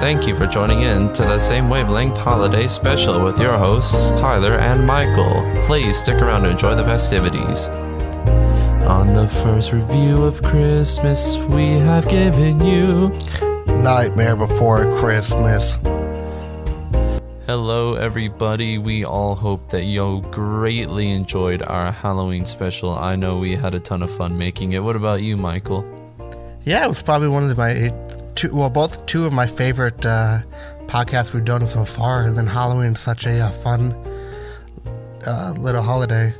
Thank you for joining in to the Same Wavelength Holiday Special with your hosts, Tyler and Michael. Please stick around to enjoy the festivities. On the first review of Christmas, we have given you. Nightmare Before Christmas. Hello, everybody. We all hope that you greatly enjoyed our Halloween special. I know we had a ton of fun making it. What about you, Michael? Yeah, it was probably one of my two, well, both two of my favorite uh, podcasts we've done so far. And then Halloween is such a uh, fun uh, little holiday.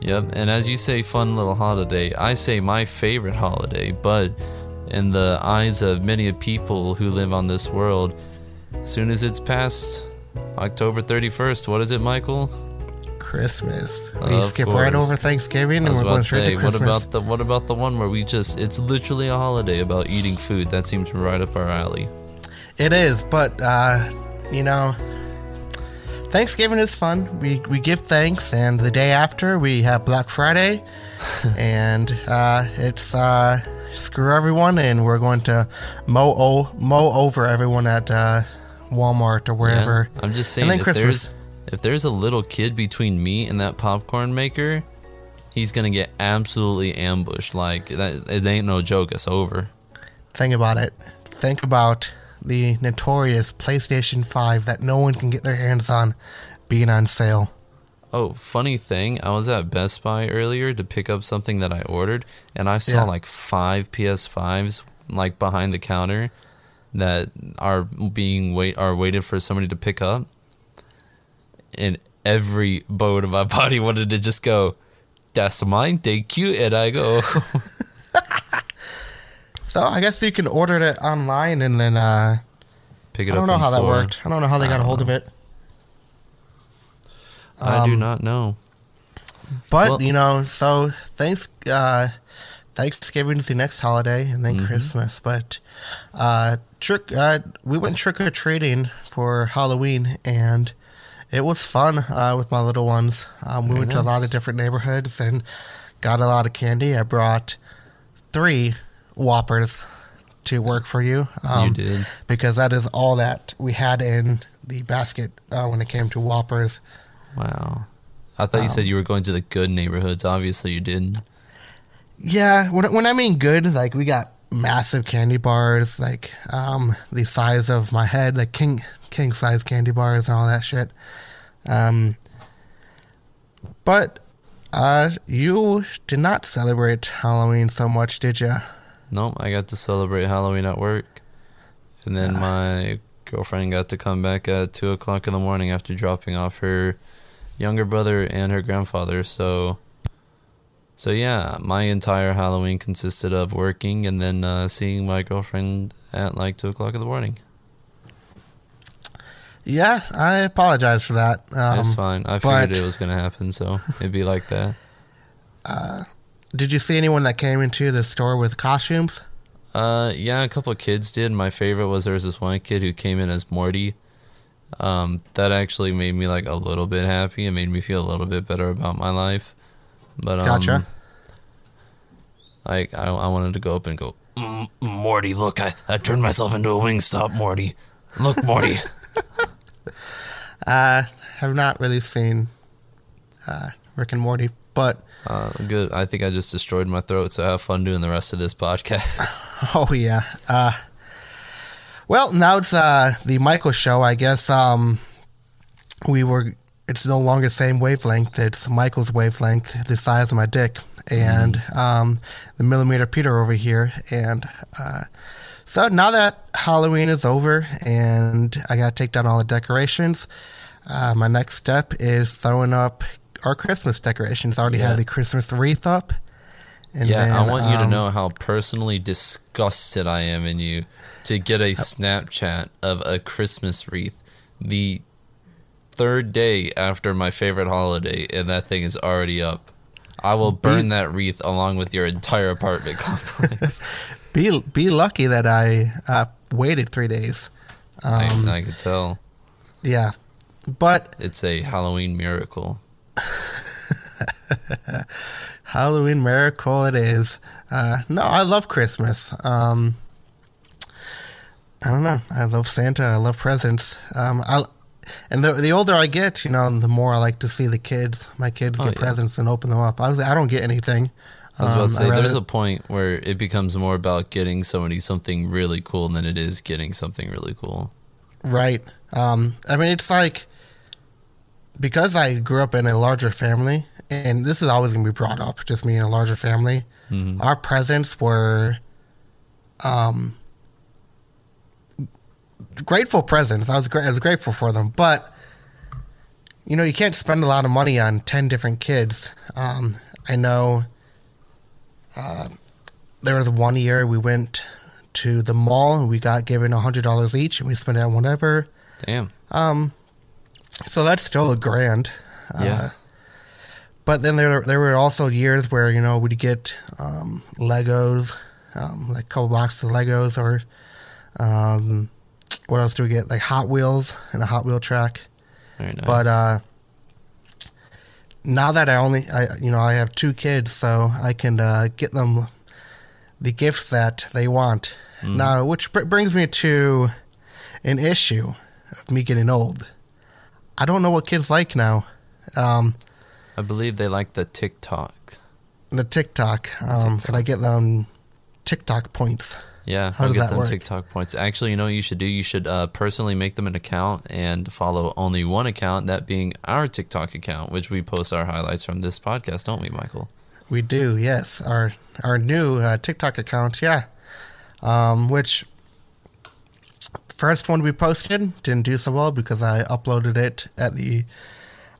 Yep, and as you say, fun little holiday, I say my favorite holiday, but in the eyes of many people who live on this world, soon as it's past October 31st, what is it, Michael? Christmas. We Of skip course. right over Thanksgiving and we're going straight say, to what Christmas. about the what about the one where we just it's literally a holiday about eating food? That seems right up our alley. It is, but uh, you know, Thanksgiving is fun. We we give thanks, and the day after we have Black Friday, and uh, it's uh, screw everyone, and we're going to mow o- mow over everyone at uh, Walmart or wherever. Yeah, I'm just saying and then Christmas. If there's a little kid between me and that popcorn maker, he's gonna get absolutely ambushed. Like that, it ain't no joke. It's over. Think about it. Think about the notorious PlayStation Five that no one can get their hands on being on sale. Oh, funny thing, I was at Best Buy earlier to pick up something that I ordered, and I saw Yeah. like five PS5s like behind the counter that are being wait are waited for somebody to pick up. And every bone of my body wanted to just go, "That's mine, thank you," and I go, So I guess you can order it online and then uh, "Pick it I up." I don't know in how that worked. I don't know how they I got a hold of know. it. I do Um, not know. But Well- you know, so thanks. Uh, Thanksgiving is the next holiday, and then Christmas. But uh, trick, uh, we went trick or treating for Halloween, and it was fun uh, with my little ones. Um, we Very went to a lot of different neighborhoods and got a lot of candy. I brought three Whoppers to work for you. Um, you did. because that is all that we had in the basket uh, when it came to Whoppers. Wow. I thought you Um, said you were going to the good neighborhoods. Obviously, you didn't. Yeah, when when I mean good, like we got massive candy bars, like um the size of my head, like king king size candy bars and all that shit. Um but uh you did not celebrate Halloween so much, did you? Nope, I got to celebrate Halloween at work. And then my girlfriend got to come back at 2 o'clock in the morning after dropping off her younger brother and her grandfather. So, so yeah, my entire Halloween consisted of working and then uh, seeing my girlfriend at like 2 o'clock in the morning. Yeah, I apologize for that. Um, it's fine. I figured but- it was going to happen, so it'd be like that. Did you see anyone that came into the store with costumes? Uh, yeah, a couple of kids did. My favorite was there was this one kid who came in as Morty. Um, that actually made me like a little bit happy. It made me feel a little bit better about my life. But um, Gotcha. Like I, I wanted to go up and go, "Mm, Morty, look, I, I turned myself into a wing stop, Morty. Look, Morty. Uh have not really seen uh Rick and Morty, but uh, good. I think I just destroyed my throat. So have fun doing the rest of this podcast. Oh yeah. Uh well now it's uh the Michael show, I guess um we were it's no longer the same wavelength, it's Michael's wavelength, the size of my dick. And um the millimeter Peter over here and uh so now that Halloween is over and I gotta take down all the decorations, uh, my next step is throwing up our Christmas decorations. I already Yeah. have the Christmas wreath up. And yeah, I then, want you to um, know how personally disgusted I am in you to get a Snapchat of a Christmas wreath the third day after my favorite holiday, and that thing is already up. I will burn that wreath along with your entire apartment complex. Be be lucky that I uh, waited three days. Um, I, I could tell. Yeah, but It's a Halloween miracle. Halloween miracle it is. Uh, no, I love Christmas. Um, I don't know. I love Santa. I love presents. Um, I and the the older I get, you know, the more I like to see the kids. My kids Oh, get yeah. presents and open them up. I was I don't get anything. I was about Um, to say, I rather- there's a point where it becomes more about getting somebody something really cool than it is getting something really cool. Right. Um, I mean, it's like because I grew up in a larger family, and this is always going to be brought up, just me in a larger family. Mhm. Our presents were, um, grateful presents. I was gra- I was grateful for them, but you know, you can't spend a lot of money on ten different kids. Um, I know. Uh, there was one year we went to the mall and we got given a hundred dollars each, and we spent it on whatever. Damn. Um, so that's still a grand. Yeah. Uh, but then there there were also years where you know we'd get um, Legos, um, like a couple boxes of Legos, or um, what else do we get? Like Hot Wheels and a Hot Wheel track. Nice. But uh, now that I only, I you know, I have two kids, so I can uh, get them the gifts that they want. Mm-hmm. Now, which br- brings me to an issue of me getting old. I don't know what kids like now. Um, I believe they like the TikTok. the TikTok. Um, Can I get them TikTok points? Yeah, How I'll does get that them work? TikTok points. Actually, you know what you should do? You should uh, personally make them an account and follow only one account, that being our TikTok account, which we post our highlights from this podcast, don't we, Michael? We do, yes. Our our new uh, TikTok account, yeah. Um, which first one we posted didn't do so well because I uploaded it at the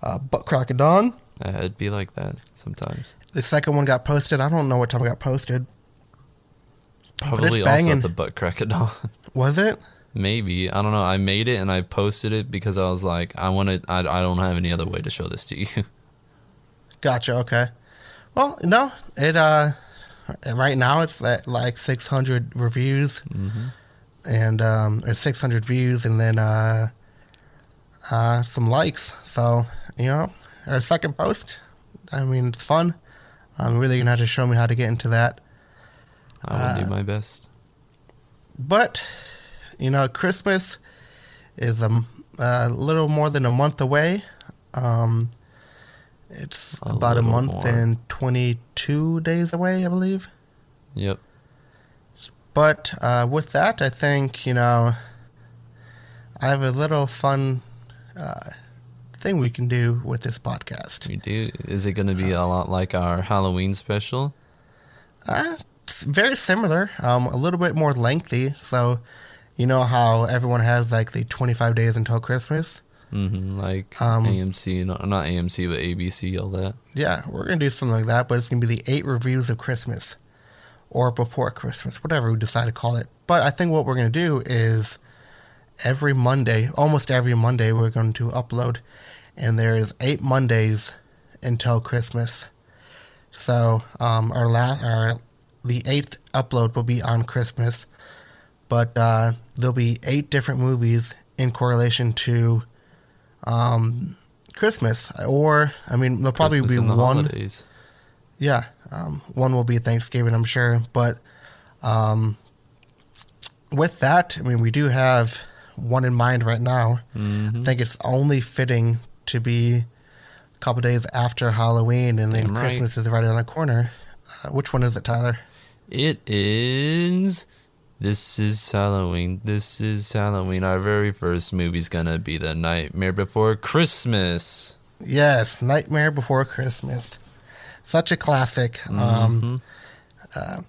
uh, butt crack of dawn. Uh, it'd be like that sometimes. The second one got posted. I don't know what time it got posted. Probably also at the butt crack of dawn. Was it? Maybe I don't know. I made it and I posted it because I was like, I want to. I, I don't have any other way to show this to you. Gotcha. Okay. Well, no, it uh, right now it's at like 600 reviews mm-hmm. and um, or 600 views, and then uh, uh, some likes. So you know, our second post. I mean, it's fun. I'm really gonna have to show me how to get into that. I will Uh, do my best. But you know, Christmas is a little more than a month away. Um, it's A about a month more. and 22 days away, I believe. Yep. But uh, with that, I think you know, I have a little fun uh, thing we can do with this podcast. We do. Is it going to be a lot like our Halloween special? Uh, very similar, um, a little bit more lengthy. So, you know how everyone has like the 25 days until Christmas. Mm-hmm. Like Um, AMC, no, not AMC, but ABC, all that. Yeah, we're gonna do something like that, but it's gonna be the eight reviews of Christmas, or before Christmas, whatever we decide to call it. But I think what we're gonna do is every Monday, almost every Monday, we're going to upload, and there's eight Mondays until Christmas. So um, our last, our the eighth upload will be on Christmas, but uh, there'll be eight different movies in correlation to um, Christmas, or I mean, there'll probably Christmas be the one. holidays. Yeah, um, one will be Thanksgiving, I'm sure. But um, with that, I mean, we do have one in mind right now. Mhm. I think it's only fitting to be a couple days after Halloween, and then Damn right. Christmas is right around the corner. Uh, which one is it, Tyler? It is. This is Halloween. This is Halloween. Our very first movie's gonna be The Nightmare Before Christmas. Yes, Nightmare Before Christmas. Such a classic. Um, Mhm.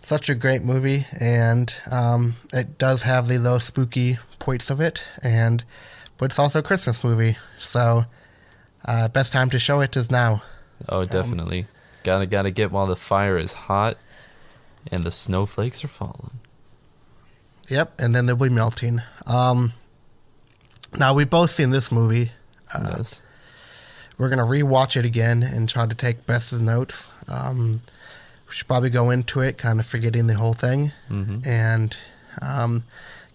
such a great movie, and um, it does have the low spooky points of it, and but it's also a Christmas movie, so uh, best time to show it is now. Oh, definitely. gotta gotta get while the fire is hot, and the snowflakes are falling. Yep, and then they'll be melting. Um, now we've both seen this movie. Uh, yes. We're gonna rewatch it again and try to take Best's notes. Um, we should probably go into it, kind of forgetting the whole thing, hmm and um,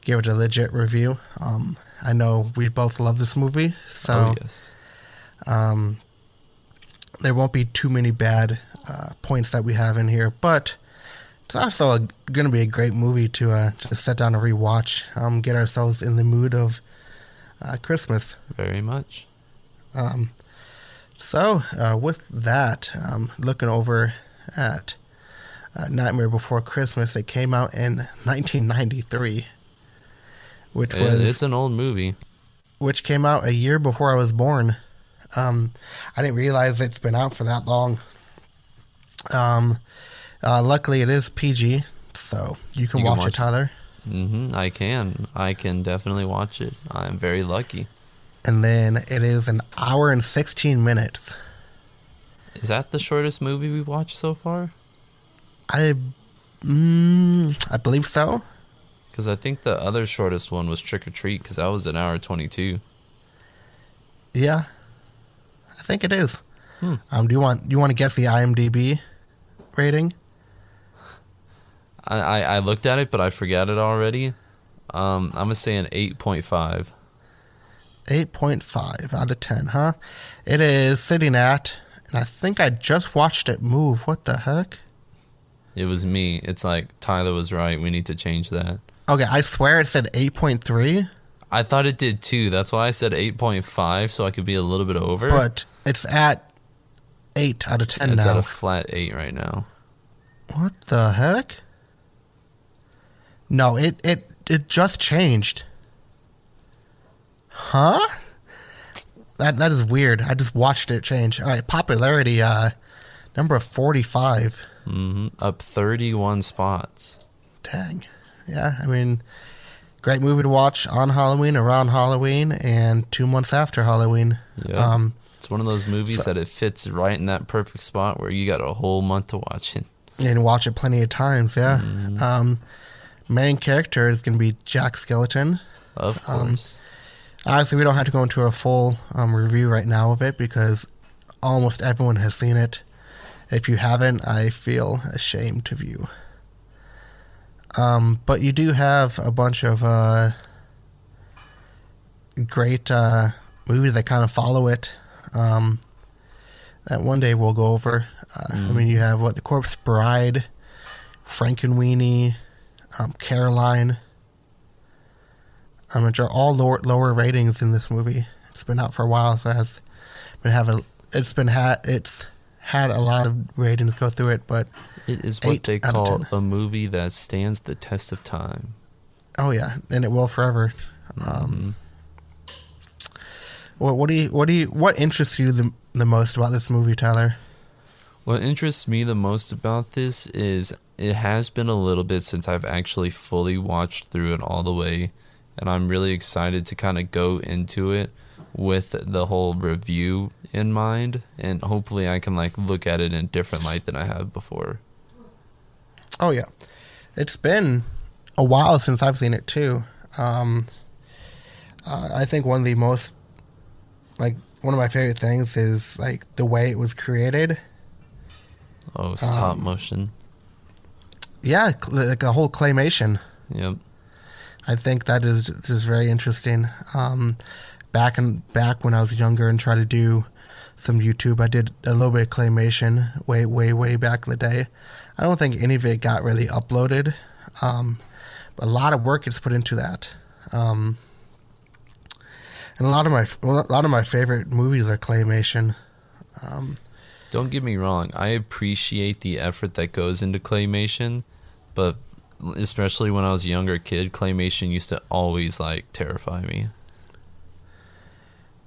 give it a legit review. Um, I know we both love this movie, so oh yes. um, there won't be too many bad uh, points that we have in here. But It's also going to be a great movie to uh, just sit down and rewatch. Um, get ourselves in the mood of uh, Christmas. Very much. Um, so, uh, with that, um, looking over at uh, Nightmare Before Christmas, it came out in 1993, which It- was it's an old movie. which came out a year before I was born. Um, I didn't realize it's been out for that long. Um, uh, luckily, it is PG, so you can You can watch, watch it, it. Tyler. hmm I can. I can definitely watch it. I'm very lucky. And then it is an hour and 16 minutes. Is that the shortest movie we watched so far? I, mm, I believe so. Because I think the other shortest one was Trick or Treat, because that was an hour 22. Yeah, I think it is. Hmm. Um, do you want you want to guess the IMDb rating? I, I, I looked at it, but I forgot it already. Um, I'm going to say an 8.5. 8.5 out of 10, huh? It is sitting at, and I think I just watched it move. What the heck? It was me. It's like Tyler was right. We need to change that. Okay, I swear it said 8.3, I thought it did too. That's why I said 8.5, so I could be a little bit over. but it's at 8 out of 10 it's now. at a flat 8 right now. what the heck? No, it, it, it just changed. Huh? That that is weird. I just watched it change. All right, popularity uh number 45. hmm Up 31 spots. Dang. Yeah, I mean, great movie to watch on Halloween, around Halloween, and two months after Halloween. Yeah. Um, It's one of those movies So- that it fits right in that perfect spot where you got a whole month to watch it. and watch it plenty of times. Yeah. Mm-hmm. Um, main character is going to be Jack Skeleton. Of Um, course. Obviously, we don't have to go into a full um, review right now of it because almost everyone has seen it. If you haven't, I feel ashamed of you. Um, but you do have a bunch of uh, great uh, movies that kind of follow it. Um, that one day we'll go over. Uh, I mean, you have what the Corpse Bride, Frankenweenie, um, Coraline. Um, which are all lower lower ratings in this movie. It's been out for a while, so it has been having it's been had it's had a lot of ratings go through it. But It is what they call a movie that stands the test of time. oh yeah, and it will forever. Um, Mhm. what what do you what do you what interests you the the most about this movie, Tyler? What interests me the most about this is it has been a little bit since I've actually fully watched through it all the way, and I'm really excited to kind of go into it with the whole review in mind, and hopefully I can like look at it in a different light than I have before. Oh yeah, it's been a while since I've seen it too. Um, uh, I think one of the most like one of my favorite things is like the way it was created. Oh, stop Um, motion. Yeah, like a whole claymation. Yep. I think that is is very interesting. Um, back and back when I was younger and tried to do some YouTube, I did a little bit of claymation way way way back in the day. I don't think any of it got really uploaded. Um, but a lot of work is put into that. Um, and a lot of my a lot of my favorite movies are claymation. Um, Don't get me wrong, I appreciate the effort that goes into claymation, but especially when I was a younger kid, claymation used to always like terrify me.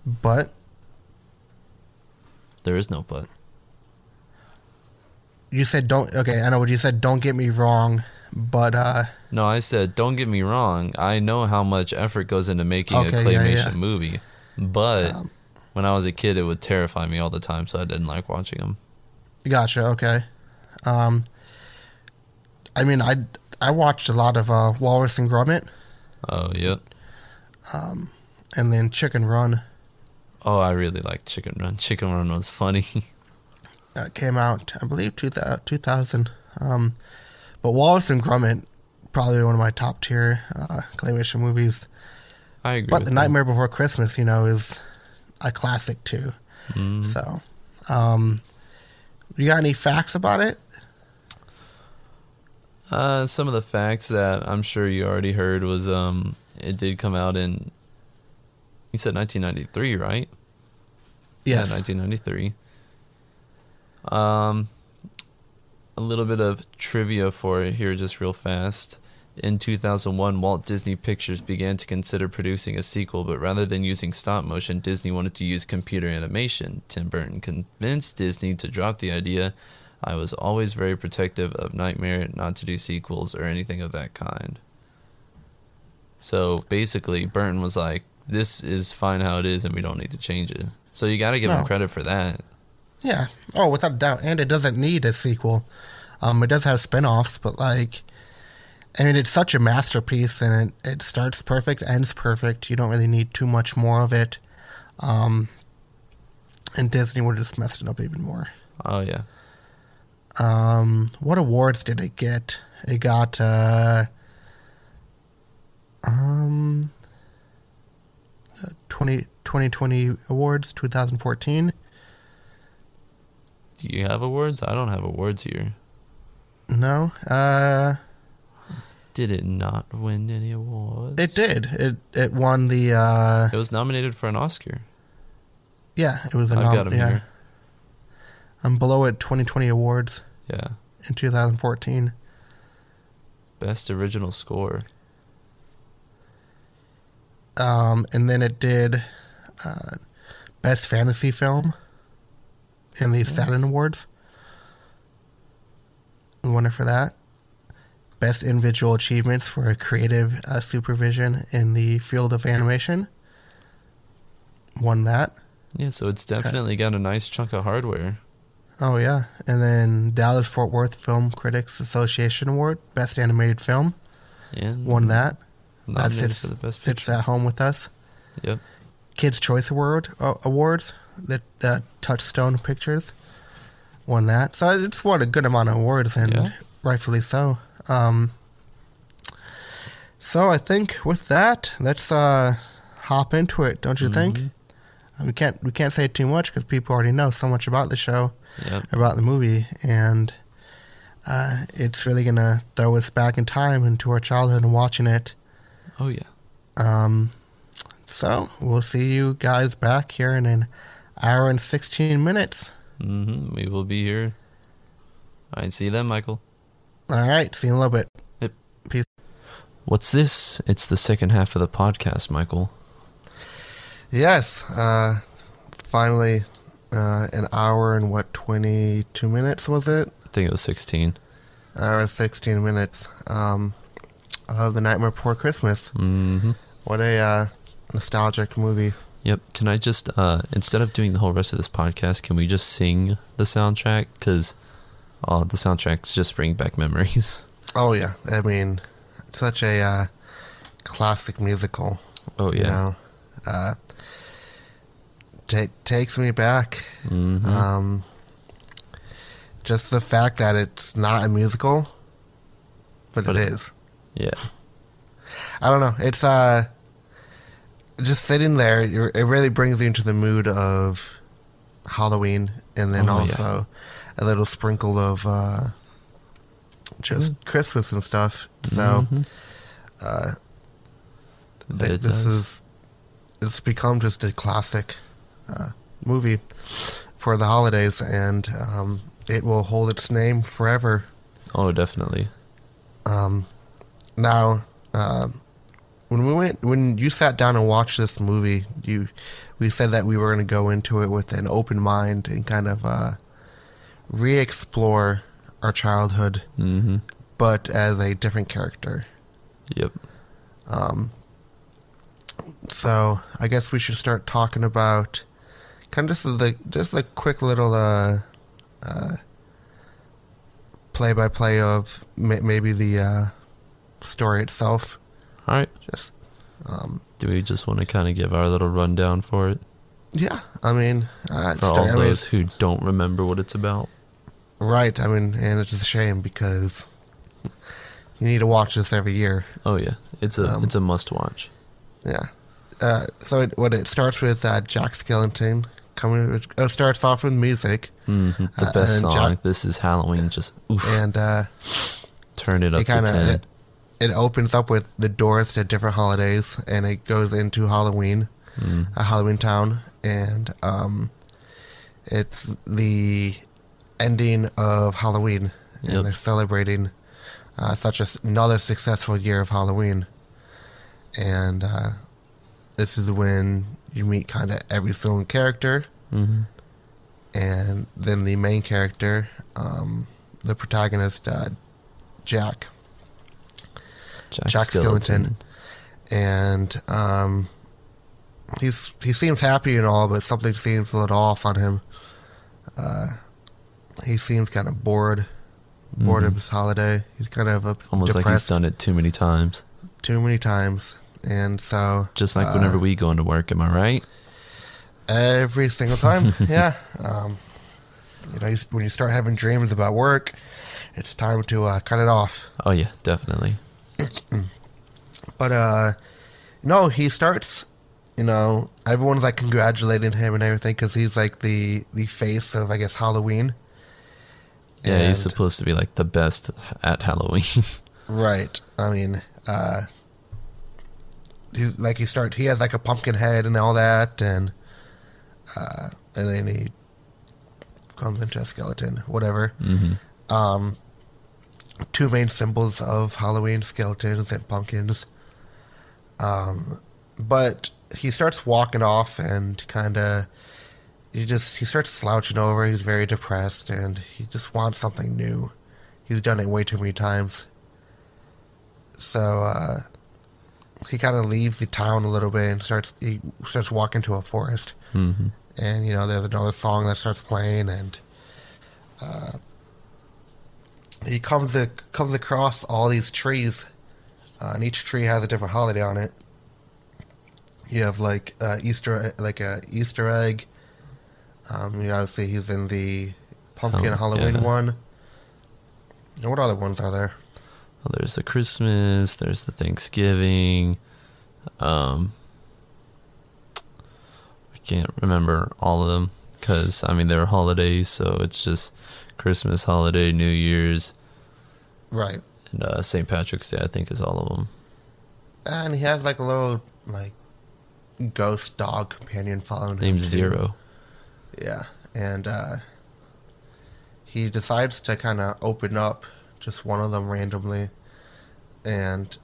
but There is no but. you said don't. Okay, I know what you said. Don't get me wrong, but uh, No, I said, don't get me wrong. I know how much effort goes into making a Okay, yeah, claymation yeah. movie, but Um, when I was a kid, it would terrify me all the time, so I didn't like watching them. Gotcha. Okay. Um, I mean, I I watched a lot of uh, Wallace and Gromit, Oh, yep. and then Chicken Run Oh, I really liked Chicken Run. Chicken Run was funny. that came out, I believe, two thousand. Um, but Wallace and Gromit probably one of my top tier uh, claymation movies. I agree. But The that. Nightmare Before Christmas, you know, is a classic too. Mhm. So, um, you got any facts about it? Uh, some of the facts that I'm sure you already heard was um, it did come out in. You said 1993, right? Yes. Yeah, 1993. Um, a little bit of trivia for it here, just real fast. In 2001, Walt Disney Pictures began to consider producing a sequel, but rather than using stop motion, Disney wanted to use computer animation. Tim Burton convinced Disney to drop the idea. I was always very protective of Nightmare not to do sequels or anything of that kind. So basically, Burton was like, this is fine how it is, and we don't need to change it. So you got to give him credit for that. Yeah. Oh, without a doubt. And it doesn't need a sequel. Um, it does have spin-offs, but like, I mean, it's such a masterpiece, and it, it starts perfect, ends perfect. You don't really need too much more of it. Um, and Disney would have just messed it up even more. Oh yeah. Um, what awards did it get? It got uh, um, uh, 20, 2020 awards, 2014. Do you have awards? I don't have awards here. No, uh, Did it not win any awards? it did. It it won the uh, It was nominated for an Oscar. yeah, it was a I've nom- got 'em yeah. here. I'm below it 2020 awards Yeah. in 2014. Best original score. Um, and then it did uh, best fantasy film in the Saturn Awards. We won it for that. Best individual achievements for creative uh, supervision in the field of animation. Won that. Yeah, so it's definitely got a nice chunk of hardware. Oh yeah, and then Dallas Fort Worth Film Critics Association Award, Best Animated Film, And won that. That sits, for the best sits picture. at home with us. Yep. Kids Choice Award uh, awards that uh, Touchstone Pictures won that. So it's won a good amount of awards, and Yeah. rightfully so. Um, so I think with that, let's uh, hop into it. Don't you think? Mhm. We can't we can't say too much because people already know so much about the show, Yep. about the movie, and uh, it's really gonna throw us back in time into our childhood and watching it. Oh yeah. Um, so we'll see you guys back here in an hour and 16 minutes. Mm-hmm. We will be here. Right, see you then, Michael. All right, see you in a little bit. What's this? It's the second half of the podcast, Michael. Yes, uh, finally, uh, an hour and what, 22 minutes was it? I think it was 16. Hour and 16 minutes um, of The Nightmare Before Christmas. hmm What a uh, nostalgic movie. Yep. Can I just, uh, instead of doing the whole rest of this podcast, can we just sing the soundtrack? Because uh, the soundtracks just bring back memories. Oh, yeah. I mean, such a uh, classic musical. Oh, You yeah. know, uh, ta takes me back. hmm Um, just the fact that it's not a musical, but, But it it- is. yeah. I don't know. It's uh, just sitting there. It really brings you into the mood of Halloween, and then Oh, yeah. A little sprinkle of uh, just Christmas and stuff. So Mhm. uh, th- this does. is it's become just a classic uh, movie for the holidays, and um, it will hold its name forever. Oh, definitely. Um, now, uh, when we went, when you sat down and watched this movie, you we said that we were going to go into it with an open mind and kind of uh, re-explore our childhood, hmm but as a different character. Yep. Um, so I guess we should start talking about kind of just the just a quick little uh, uh, play by play of ma- maybe the uh, story itself. All right. Just um, Do we just want to kind of give our little rundown for it? yeah, I mean, uh, For all I mean, those who don't remember what it's about? Right? I mean, and it's a shame because you need to watch this every year. Oh, yeah. It's a Um, it's a must watch. Yeah. Uh, so it, what it starts with uh, Jack Skellington coming. It starts off with music. hmm The Uh, best song. Jack- this is Halloween. Just oof. and uh, Turn it up it kind to of 10. it, it opens up with the doors to different holidays, and it goes into Halloween, Mm. a Halloween town, and um, it's the ending of Halloween, and Yep. they're celebrating uh, such a, another successful year of Halloween, and uh, this is when you meet kind of every single character, Mm-hmm. and then the main character, um, the protagonist, uh, Jack. Jack, Jack Skellington. Skellington. and um, he's he seems happy and all, but something seems a little off on him. He seems kind of bored, bored of Mhm. his holiday. He's kind of Almost like he's done it too many times. too many times, and so Just like uh, whenever we go into work, am I right? every single time, yeah. Um, you know, when you start having dreams about work, it's time to uh, cut it off. Oh yeah, definitely. But uh no, he starts. You know, everyone's like congratulating him and everything because he's like the the face of I guess Halloween. Yeah, he's supposed to be like the best at Halloween. right. I mean, uh, he's like he starts. He has like a pumpkin head and all that, and uh, and then he comes into a skeleton, whatever. hmm um, two main symbols of Halloween: skeletons and pumpkins. Um, but he starts walking off and kind of he just he starts slouching over. He's very depressed and he just wants something new. He's done it way too many times. So uh, he kind of leaves the town a little bit and starts he starts walking to a forest hmm and you know there's another song that starts playing and uh, he comes a, comes across all these trees uh, and each tree has a different holiday on it you have like uh, easter like a easter egg um, you obviously he's in the pumpkin Oh, halloween yeah. one and what other ones are there Well, there's the Christmas. There's the Thanksgiving. Um, I can't remember all of them because I mean they're holidays, so it's just Christmas, holiday, New Year's, right and uh, St. Patrick's Day. I think is all of them. and he has like a little like ghost dog companion following him Named. Zero. Yeah, and uh, he decides to kind of open up just one of them randomly, and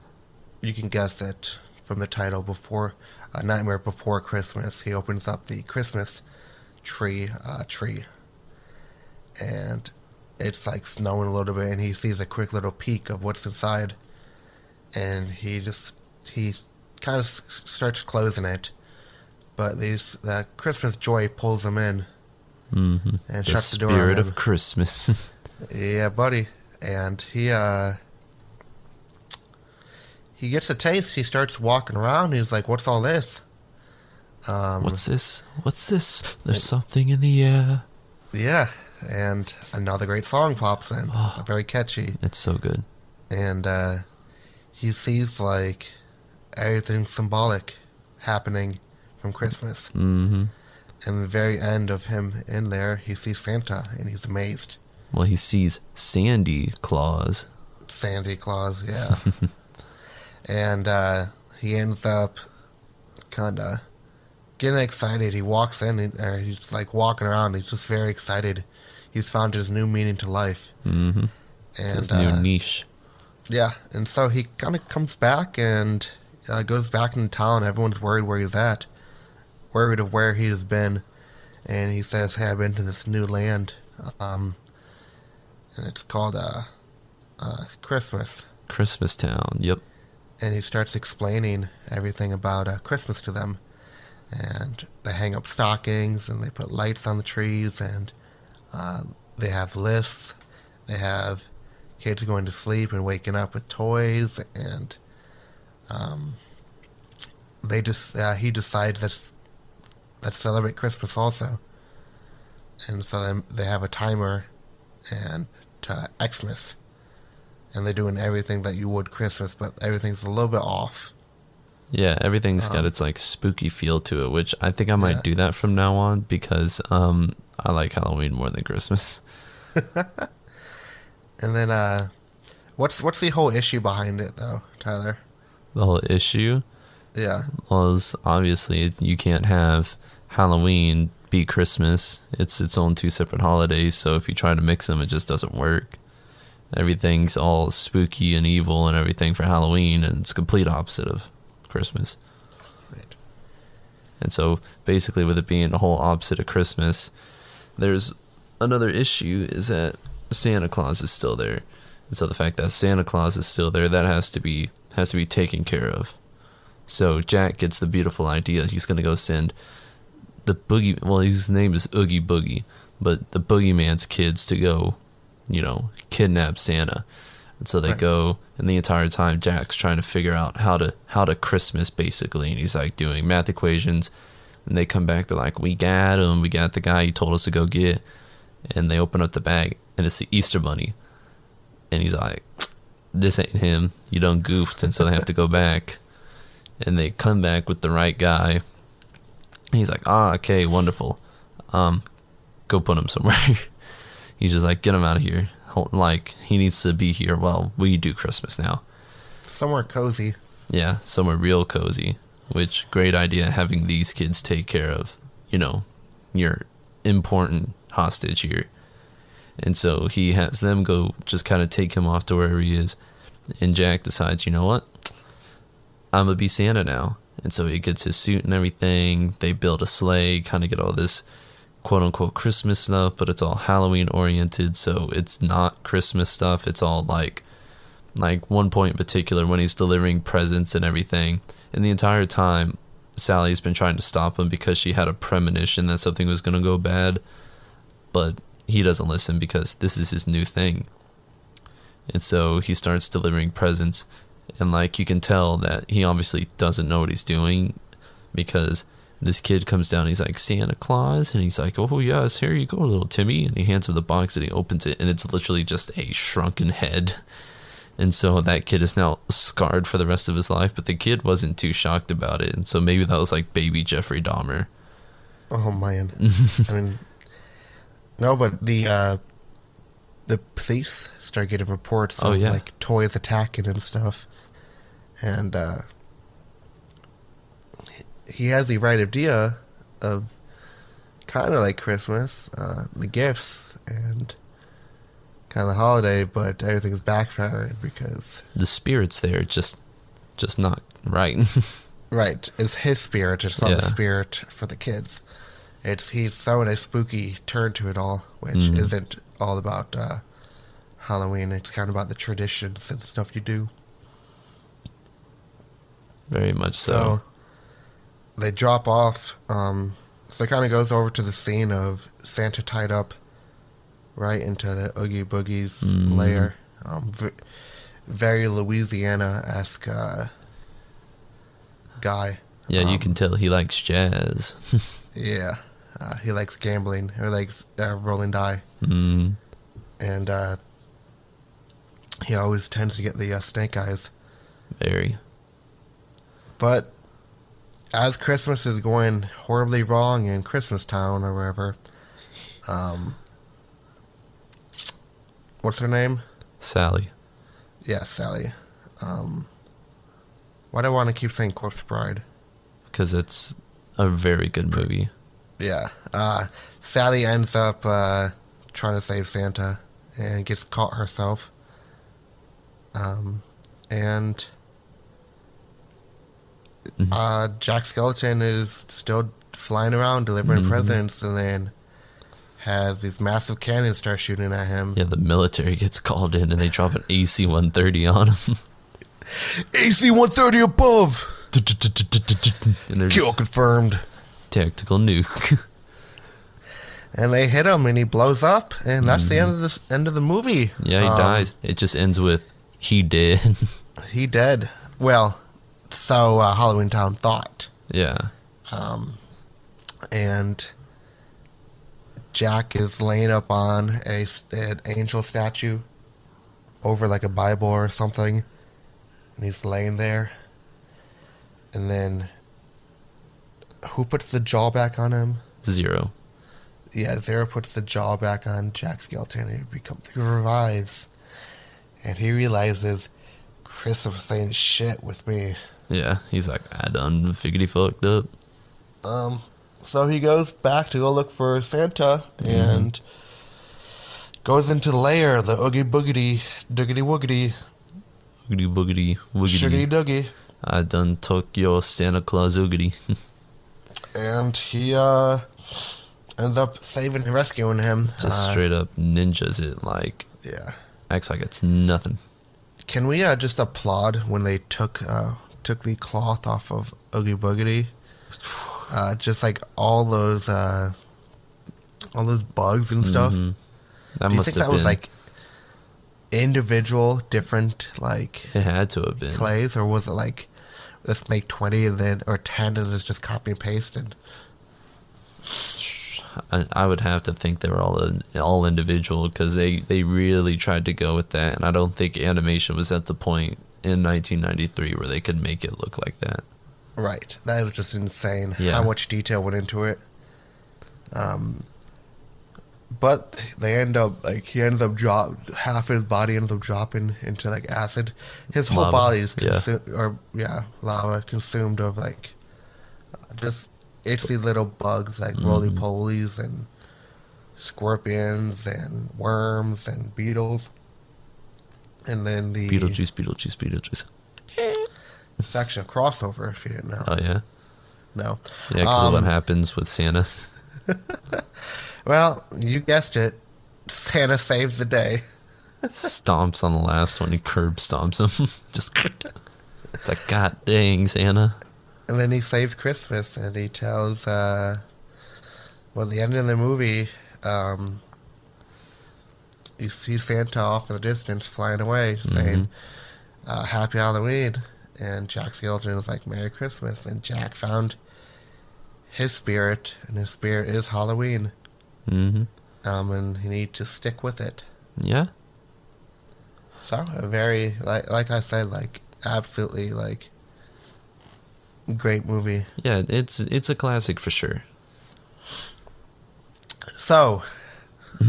you can guess it from the title. Before a Nightmare Before Christmas, he opens up the Christmas tree uh, tree, and it's like snowing a little bit, and he sees a quick little peek of what's inside, and he just he kind of starts closing it. But these the Christmas joy pulls him in, hmm And the shuts the door spirit of Christmas. Yeah, buddy. And he uh he gets a taste, he starts walking around, he's like, What's all this? Um What's this? What's this? There's something in the air. yeah. And another great song pops in. Oh. Very catchy. It's so good. And uh he sees like everything symbolic happening from Christmas. hmm And the very end of him in there, he sees Santa and he's amazed. Well, he sees Sandy Claus. Sandy Claus, yeah. and uh, he ends up kind of getting excited. He walks in, and, or he's like walking around. He's just very excited. He's found his new meaning to life. Mm-hmm. And His uh, new niche. yeah, and so he kind of comes back and uh, goes back into town. Everyone's worried where he's at, worried of where he has been, and he says, "Hey, I've been to this new land, um, and it's called uh, uh, Christmas." Christmas Town. Yep. and he starts explaining everything about uh, Christmas to them. And they hang up stockings and they put lights on the trees and uh, they have lists. They have kids going to sleep and waking up with toys and um, they just uh, he decides let's let's celebrate Christmas also. And so then they have a timer and to Xmas and they're doing everything that you would Christmas, but everything's a little bit off. Yeah, everything's got Um, its like spooky feel to it, which I think I might Yeah. do that from now on because um I like Halloween more than Christmas. And then uh, What's what's the whole issue behind it though, Tyler? The whole issue Yeah. was obviously you can't have Halloween be Christmas. It's its own two separate holidays. So if you try to mix them, it just doesn't work. Everything's all spooky and evil and everything for Halloween, and it's complete opposite of Christmas. Right. And so basically with it being the whole opposite of Christmas, there's another issue is that Santa Claus is still there. And so the fact that Santa Claus is still there, that has to be has to be taken care of. So Jack gets the beautiful idea. He's gonna go send the boogie well his name is Oogie Boogie, but the boogeyman's kids to go, you know, kidnap Santa. And so they Right. go and the entire time Jack's trying to figure out how to how to Christmas basically and he's like doing math equations. And they come back they're like we got him we got the guy you told us to go get. And they open up the bag and it's the Easter bunny. And he's like this ain't him. You done goofed and so they have to go back. And they come back with the right guy he's like ah okay wonderful. Um go put him somewhere. He's just like get him out of here like he needs to be here while we do christmas now. Somewhere cozy. yeah somewhere real cozy which great idea having these kids take care of you know your important hostage here. And so he has them go just kind of take him off to wherever he is. And jack decides you know what? I'm gonna be santa now and so he gets his suit and everything. They build a sleigh kind of get all this quote unquote christmas stuff but it's all halloween oriented so it's not christmas stuff. It's all like like one point in particular when he's delivering presents and everything. And the entire time sally's been trying to stop him because she had a premonition that something was going to go bad but he doesn't listen because this is his new thing. And so he starts delivering presents and like you can tell that he obviously doesn't know what he's doing because this kid comes down he's like santa claus? And he's like oh yes here you go little timmy. And he hands him the box and he opens it and it's literally just a shrunken head. And so that kid is now scarred for the rest of his life but the kid wasn't too shocked about it. And so maybe that was like baby jeffrey dahmer. Oh man. I mean, no, but the uh, the police start getting reports Oh, of yeah. like toys attacking and stuff, and uh, he has the right idea of kind of like Christmas, uh, the gifts and kind of the holiday, but everything's backfired because the spirit's there just just not right Right. It's his spirit. It's not Yeah. the spirit for the kids. It's he's throwing a spooky turn to it all, which Mhm. isn't all about uh, Halloween. It's kind of about the traditions and stuff you do. very much so, So they drop off. Um, so it kind of goes over to the scene of Santa tied up right into the Oogie Boogie's Mhm. lair. Um, v- very Louisiana esque uh, guy. yeah you um, can tell he likes jazz Yeah, uh, he likes gambling or likes uh, rolling die, mm. and uh, he always tends to get the uh, snake eyes. very But as Christmas is going horribly wrong in Christmas Town or wherever, um, what's her name? sally Yeah, Sally. Um, why do I want to keep saying Corpse Bride? because it's a very good movie Yeah. Uh, Sally ends up uh, trying to save Santa and gets caught herself. Um, and Mhm. uh, Jack Skeleton is still flying around delivering Mhm. presents and then has these massive cannons start shooting at him. yeah the military gets called in and they drop an ac 130 on him AC 130 above! Kill confirmed. Tactical nuke And they hit him and he blows up and that's the end of the end of the movie. yeah he Um, dies it just ends with he did He did. Well, so uh, Halloween Town thought. yeah Um, and Jack is laying up on a an angel statue over like a Bible or something, and he's laying there. And then, who puts the jaw back on him? zero Yeah, Zero puts the jaw back on Jack Skeleton, and he becomes he revives. and he realizes Christopher ain't shit with me. Yeah, he's like, I done figgity fucked up. Um, so he goes back to go look for Santa and goes into the lair, the oogie boogity, doogity woogity, Woogity boogity suggity woogity. doogie. I done took your Santa Claus oogity. And he uh ends up saving and rescuing him. Just Uh, straight up ninjas it, like, Yeah. acts like it's nothing. Can we uh, just applaud when they took uh, took the cloth off of Oogie Boogity? Uh, just like all those uh, all those bugs and stuff. Mhm. That Do you must think have that been. was like individual, different like it had to have been. clays, or was it like let's make twenty and then or ten and let's just copy and paste and I, I would have to think they were all all individual because they they really tried to go with that, and I don't think animation was at the point in 1993 where they could make it look like that. right? That was just insane. Yeah. How much detail went into it. Um, but they end up like he ends up drop half his body ends up dropping into like acid. His whole Lava, body is yeah. consumed, or yeah, lava consumed of like just itchy little bugs like Mm-hmm. roly polies and scorpions and worms and beetles. And then the Beetlejuice, Beetlejuice, Beetlejuice. it's actually a crossover if you didn't know. Oh yeah, no. yeah. Because of what Um, happens with Santa. Well, you guessed it. Santa saved the day. stomps on the last one. He curb stomps him. Just it's like God dang Santa. And then he saves Christmas and he tells, uh, well, the end of the movie, um, you see Santa off in the distance flying away saying, uh, Happy Halloween. And Jack Skellington is like, Merry Christmas. And Jack found his spirit, and his spirit is Halloween. Hmm Um, and you need to stick with it. Yeah, So a very like like I said, like absolutely like great movie. yeah. It's it's a classic for sure. So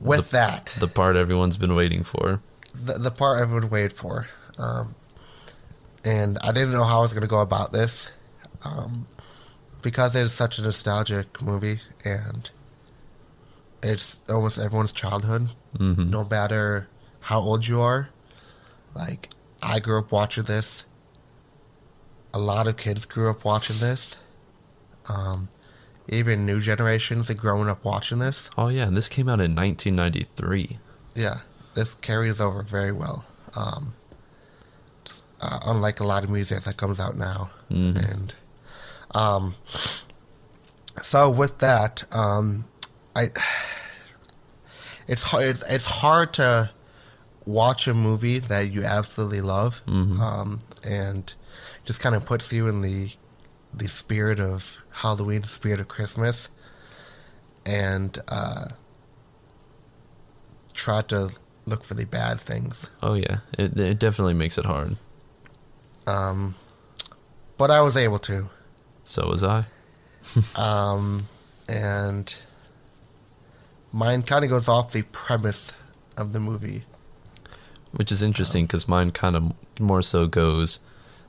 with that, The part everyone's been waiting for. the, the part everyone waited for, um, and I didn't know how I was going to go about this, um, because it is such a nostalgic movie and it's almost everyone's childhood, hmm no matter how old you are. Like I grew up watching this. A lot of kids grew up watching this. Um, even new generations are growing up watching this. Oh yeah, and this came out in 1993. Yeah, this carries over very well. Um, uh, unlike a lot of music that comes out now, Mhm. and um, so with that, um, I it's hard. It's, it's hard to watch a movie that you absolutely love, Mhm. um, and just kind of puts you in the the spirit of Halloween, the spirit of Christmas, and uh, try to look for the bad things. Oh yeah, it it definitely makes it hard. Um, but I was able to. So was I. Um, and mine kind of goes off the premise of the movie. which is interesting because mine kind of more so goes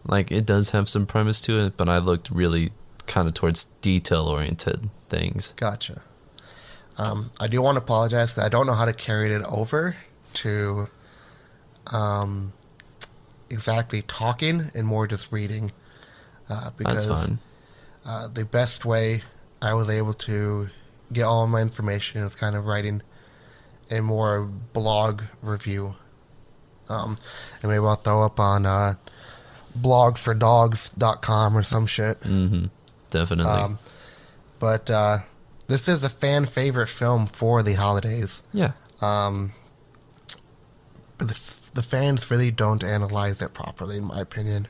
like it does have some premise to it, but I looked really kind of towards detail oriented things. Gotcha. Um, I do want to apologize that I don't know how to carry it over to um, exactly talking and more just reading. Uh, because uh, the best way I was able to get all my information is kind of writing a more blog review. Um, and maybe I'll throw up on uh, blogsfordogs.com or some shit. hmm Definitely. Um, but uh, this is a fan favorite film for the holidays. yeah. Um, but the, the fans really don't analyze it properly, in my opinion.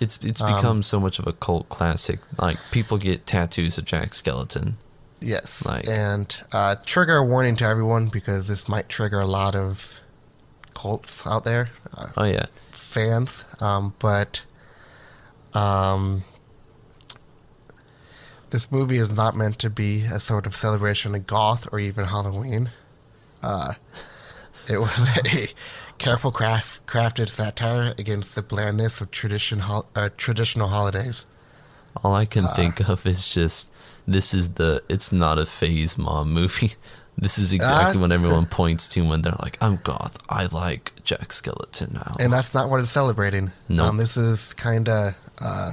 It's it's Um, become so much of a cult classic. Like people get tattoos of Jack Skeleton. Yes. Like- and uh, trigger a warning to everyone because this might trigger a lot of cults out there, uh, Oh yeah. fans. Um, but um, this movie is not meant to be a sort of celebration of goth or even Halloween. Uh, It was a careful craft, crafted satire against the blandness of tradition uh, traditional holidays. All I can think of is just this is the it's not a phase mom movie. This is exactly Uh, what everyone points to when they're like, "I'm goth. I like Jack Skeleton now." And that's not what it's celebrating. Nope. Um, this is kind of. Uh,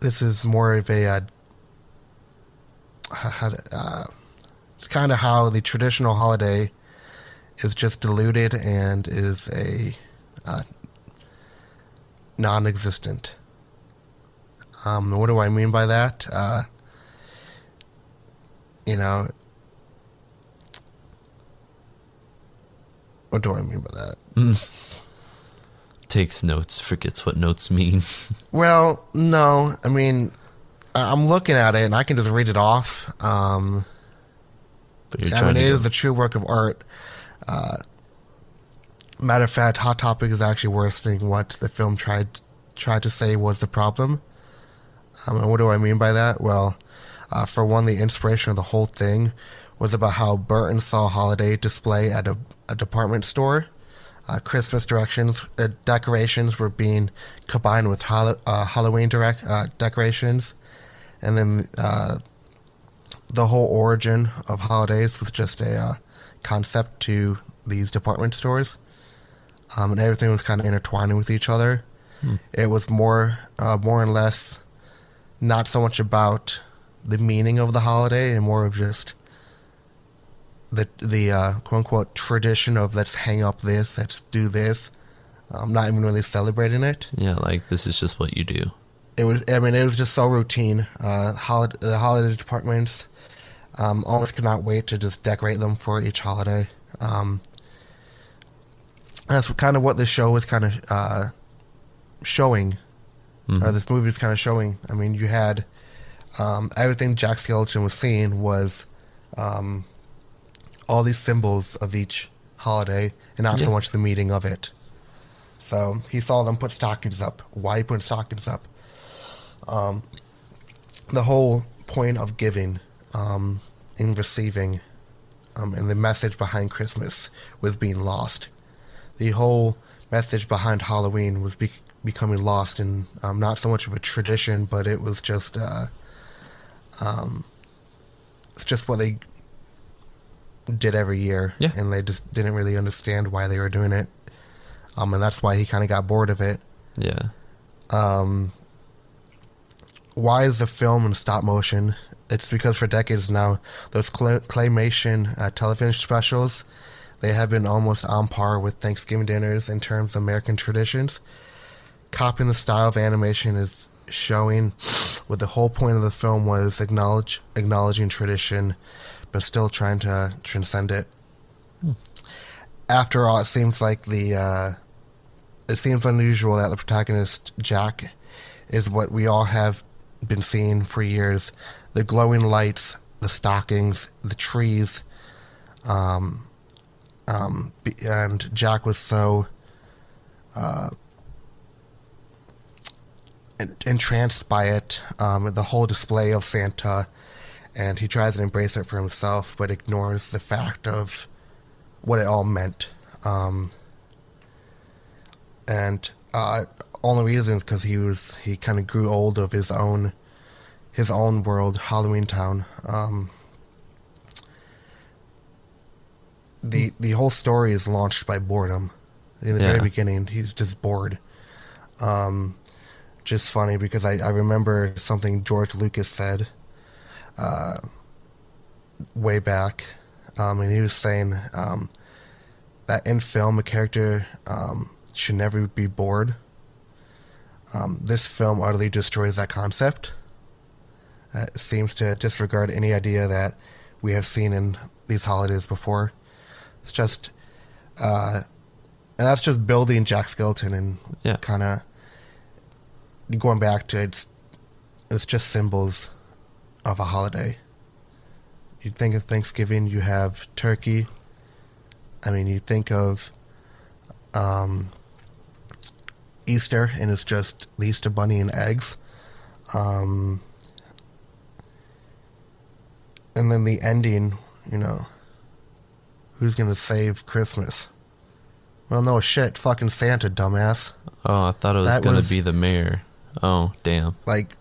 this is more of a. Uh, how to, uh, it's kind of how the traditional holiday is just diluted and is a uh, non-existent. Um, what do I mean by that? Uh, you know, what do I mean by that? Takes notes, forgets what notes mean. Well, no. I mean, I'm looking at it and I can just read it off. Um, But you're I mean, it to is a true work of art. Uh, matter of fact, Hot Topic is actually worse than what the film tried tried to say was the problem. Um, and what do I mean by that? Well, uh, for one, the inspiration of the whole thing was about how Burton saw holiday display at a, a department store. Uh, Christmas directions uh, decorations were being combined with Hall- uh, Halloween direct, uh, decorations, and then uh, the whole origin of holidays was just a uh, concept to these department stores, um, and everything was kind of intertwining with each other. It was more, uh, more and less, not so much about the meaning of the holiday, and more of just the the uh, quote unquote tradition of let's hang up this, let's do this. I'm not even really celebrating it yeah, like this is just what you do. it was I mean it was just so routine. Uh, holiday, the holiday departments um, almost could not wait to just decorate them for each holiday. Um, that's kind of what this show was kind of uh, showing, or this movie is kind of showing. I mean, you had um, everything Jack Skeleton was seeing was um, all these symbols of each holiday, and not so much the meaning of it. So he saw them put stockings up. Why put stockings up? Um, the whole point of giving um, and receiving um, and the message behind Christmas was being lost. The whole message behind Halloween was be- becoming lost in um, not so much of a tradition, but it was just uh, um, it's just what they did every year, Yeah. and they just didn't really understand why they were doing it. Um, and that's why he kind of got bored of it. Yeah. Um, why is the film in stop motion? It's because for decades now, those cl- claymation uh, television specials, they have been almost on par with Thanksgiving dinners in terms of American traditions. Copying the style of animation is showing what the whole point of the film was acknowledge acknowledging tradition, but still trying to transcend it. After all, it seems like the uh, it seems unusual that the protagonist Jack is what we all have been seeing for years: the glowing lights, the stockings, the trees. Um, um, and Jack was so uh, entranced by it, um, the whole display of Santa, and he tries to embrace it for himself, but ignores the fact of what it all meant. Um, and uh, only reason is because he was he kind of grew old of his own his own world, Halloween Town. Um, the the whole story is launched by boredom. In the very beginning, he's just bored. Um, just funny because I, I remember something George Lucas said uh, way back, um, and he was saying um, that in film a character um, should never be bored. Um, this film utterly destroys that concept. Uh, it seems to disregard any idea that we have seen in these holidays before. It's just, uh, and that's just building Jack Skeleton and Yeah. kind of going back to it's. It's just symbols of a holiday. You think of Thanksgiving, you have turkey. I mean, you think of um, Easter, and it's just the Easter bunny and eggs. Um, and then the ending, you know, Who's gonna save Christmas? Well, no shit, fucking Santa, dumbass. Oh, I thought it was That gonna was- be the mayor. Oh, damn. Like,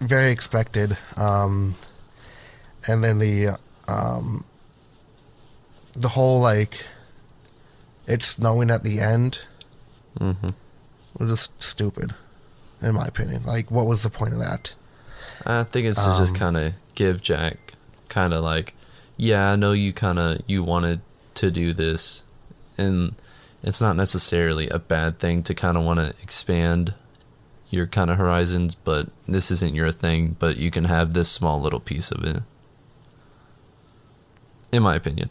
very expected. Um, and then the um, the whole like, it's snowing at the end mm-hmm. was just stupid, in my opinion. Like, what was the point of that? I think it's to just Um, kind of give Jack kind of like, yeah, I know you kind of you wanted to do this, and it's not necessarily a bad thing to kind of want to expand your kind of horizons, but this isn't your thing. But you can have this small little piece of it, in my opinion.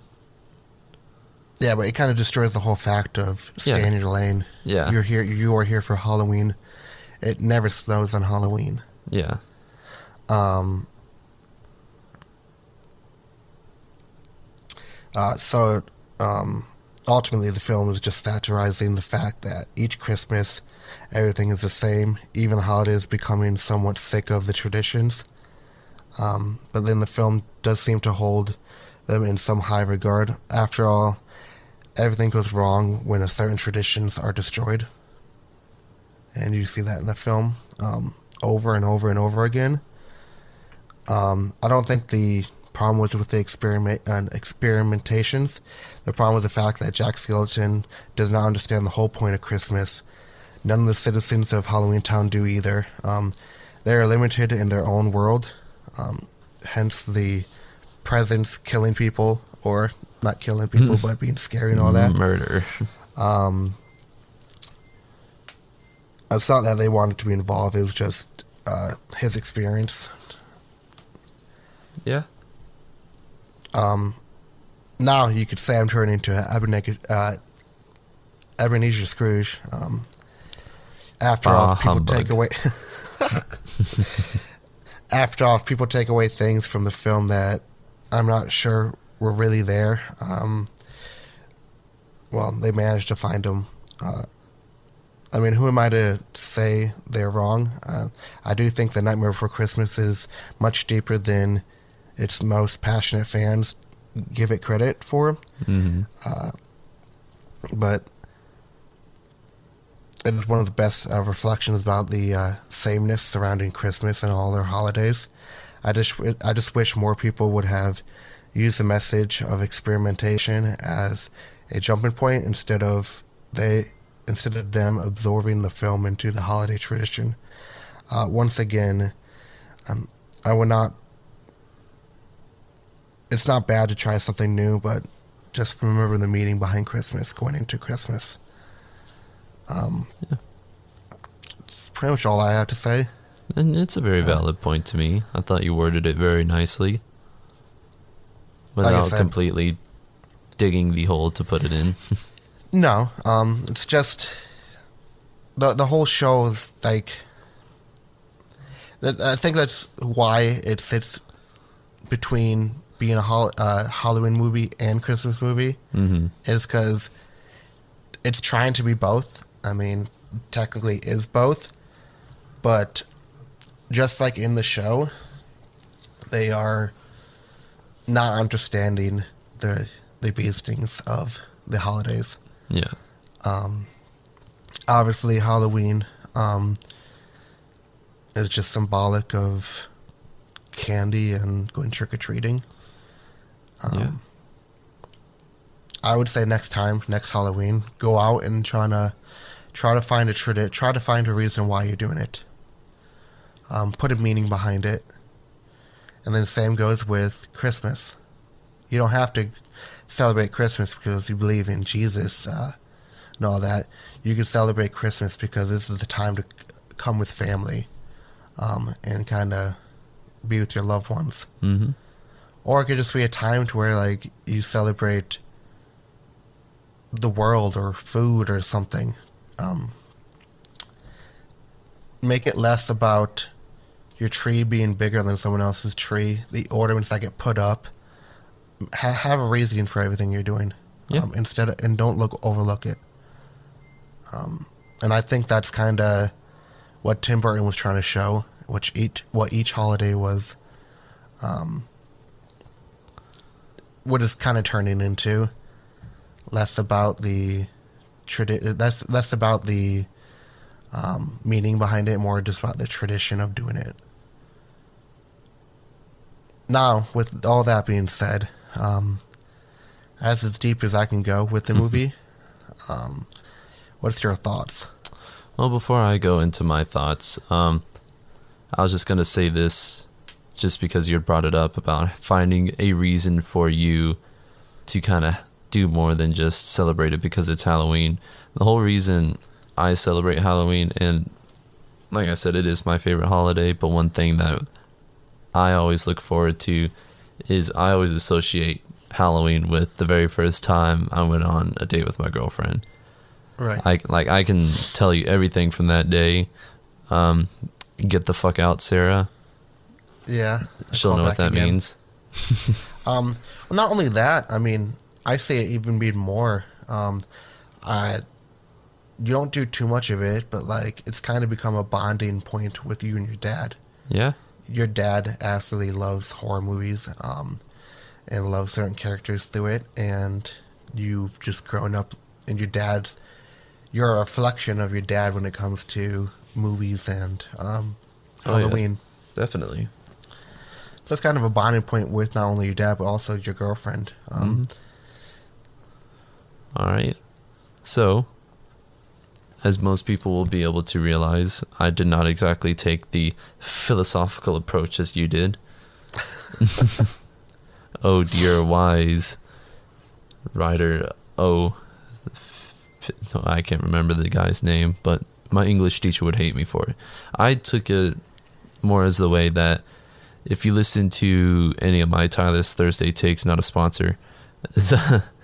Yeah, but it kind of destroys the whole fact of Yeah. stay in your lane. Yeah, You're here. You are here for Halloween. It never snows on Halloween. yeah, Um, uh, so, um, ultimately, the film is just satirizing the fact that each Christmas, everything is the same, even the holidays becoming somewhat sick of the traditions. Um, but then the film does seem to hold them in some high regard. After all, everything goes wrong when certain traditions are destroyed. And you see that in the film um, over and over and over again. Um, I don't think the problem was with the experiment uh, experimentations. The problem was the fact that Jack Skeleton does not understand the whole point of Christmas. None of the citizens of Halloween Town do either. Um, they are limited in their own world, um, hence the presence killing people, or not killing people, but being scary and all that. murder. Um, it's not that they wanted to be involved; it was just uh, his experience. yeah, Um, now you could say I'm turning into Ebenezer, uh, Ebenezer Scrooge. Um, after all, Bah, if people humbug. take away. after all, people take away things from the film that I'm not sure were really there. Um, well, they managed to find them. Uh, I mean, who am I to say they're wrong? Uh, I do think The Nightmare Before Christmas is much deeper than its most passionate fans give it credit for. hmm But it is one of the best uh, reflections about the uh, sameness surrounding Christmas and all their holidays. I just I just wish more people would have used the message of experimentation as a jumping point instead of they instead of them absorbing the film into the holiday tradition. Uh, once again, um, I would not. It's not bad to try something new, but just remember the meaning behind Christmas, going into Christmas. Um, It's pretty much all I have to say. And it's a very valid point to me. I thought you worded it very nicely. Like Without said- completely digging the hole to put it in. No, um, it's just the the whole show is like. I think that's why it sits between being a hol- uh, Halloween movie and Christmas movie. hmm is because it's trying to be both. I mean, technically is both, but just like in the show, they are not understanding the the beastings of the holidays. Yeah. Um, obviously, Halloween um, is just symbolic of candy and going trick or treating. Um, Yeah. I would say next time, next Halloween, go out and try to try to find a tradi- try to find a reason why you're doing it. Um, put a meaning behind it, and then the same goes with Christmas. You don't have to celebrate Christmas because you believe in Jesus uh, and all that. You can celebrate Christmas because this is the time to come with family um, and kind of be with your loved ones. hmm Or it could just be a time to where like you celebrate the world or food or something. Um, make it less about your tree being bigger than someone else's tree. The ornaments that get put up. Ha- have a reason for everything you're doing. Yeah. Um, instead of, and don't look overlook it. Um, and I think that's kind of what Tim Burton was trying to show, which each what each holiday was um, what is kind of turning into. less about the tradi- That's less about the um, meaning behind it, more just about the tradition of doing it. Now, with all that being said, um, as as deep as I can go with the movie, um, what's your thoughts? Well, before I go into my thoughts, um, I was just gonna say this, just because you had brought it up about finding a reason for you to kind of do more than just celebrate it because it's Halloween. The whole reason I celebrate Halloween, and like I said, it is my favorite holiday. But one thing that I always look forward to is I always associate Halloween with the very first time I went on a date with my girlfriend. Right. I like I can tell you everything from that day. Um, get the fuck out, Sarah. yeah. She'll know what that again. means. Um, well, not only that, I mean, I say it even mean more. Um, I, you don't do too much of it, but like it's kind of become a bonding point with you and your dad. Yeah, Your dad absolutely loves horror movies, um, and loves certain characters through it, and you've just grown up, and your dad's, you're a reflection of your dad when it comes to movies and um, Oh, yeah. Halloween. definitely. So it's kind of a bonding point with not only your dad but also your girlfriend. Um, Mm-hmm. All right. So, as most people will be able to realize, I did not exactly take the philosophical approach as you did. oh dear, wise writer. Oh, I can't remember the guy's name, but my English teacher would hate me for it. I took it more as the way that if you listen to any of my Tyler's Thursday takes, not a sponsor,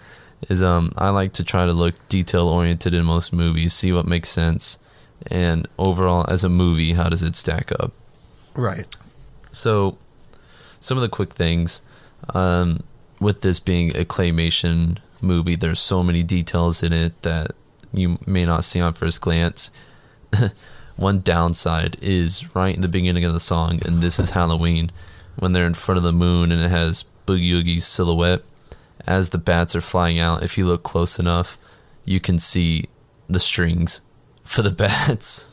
is, um I like to try to look detail oriented in most movies, see what makes sense, and overall as a movie, how does it stack up? right. So, some of the quick things um, with this being a claymation movie, there's so many details in it that you may not see on first glance. One downside is right in the beginning of the song, and this is Halloween, when they're in front of the moon and it has Boogie Oogie's silhouette. As the bats are flying out, if you look close enough, you can see the strings for the bats.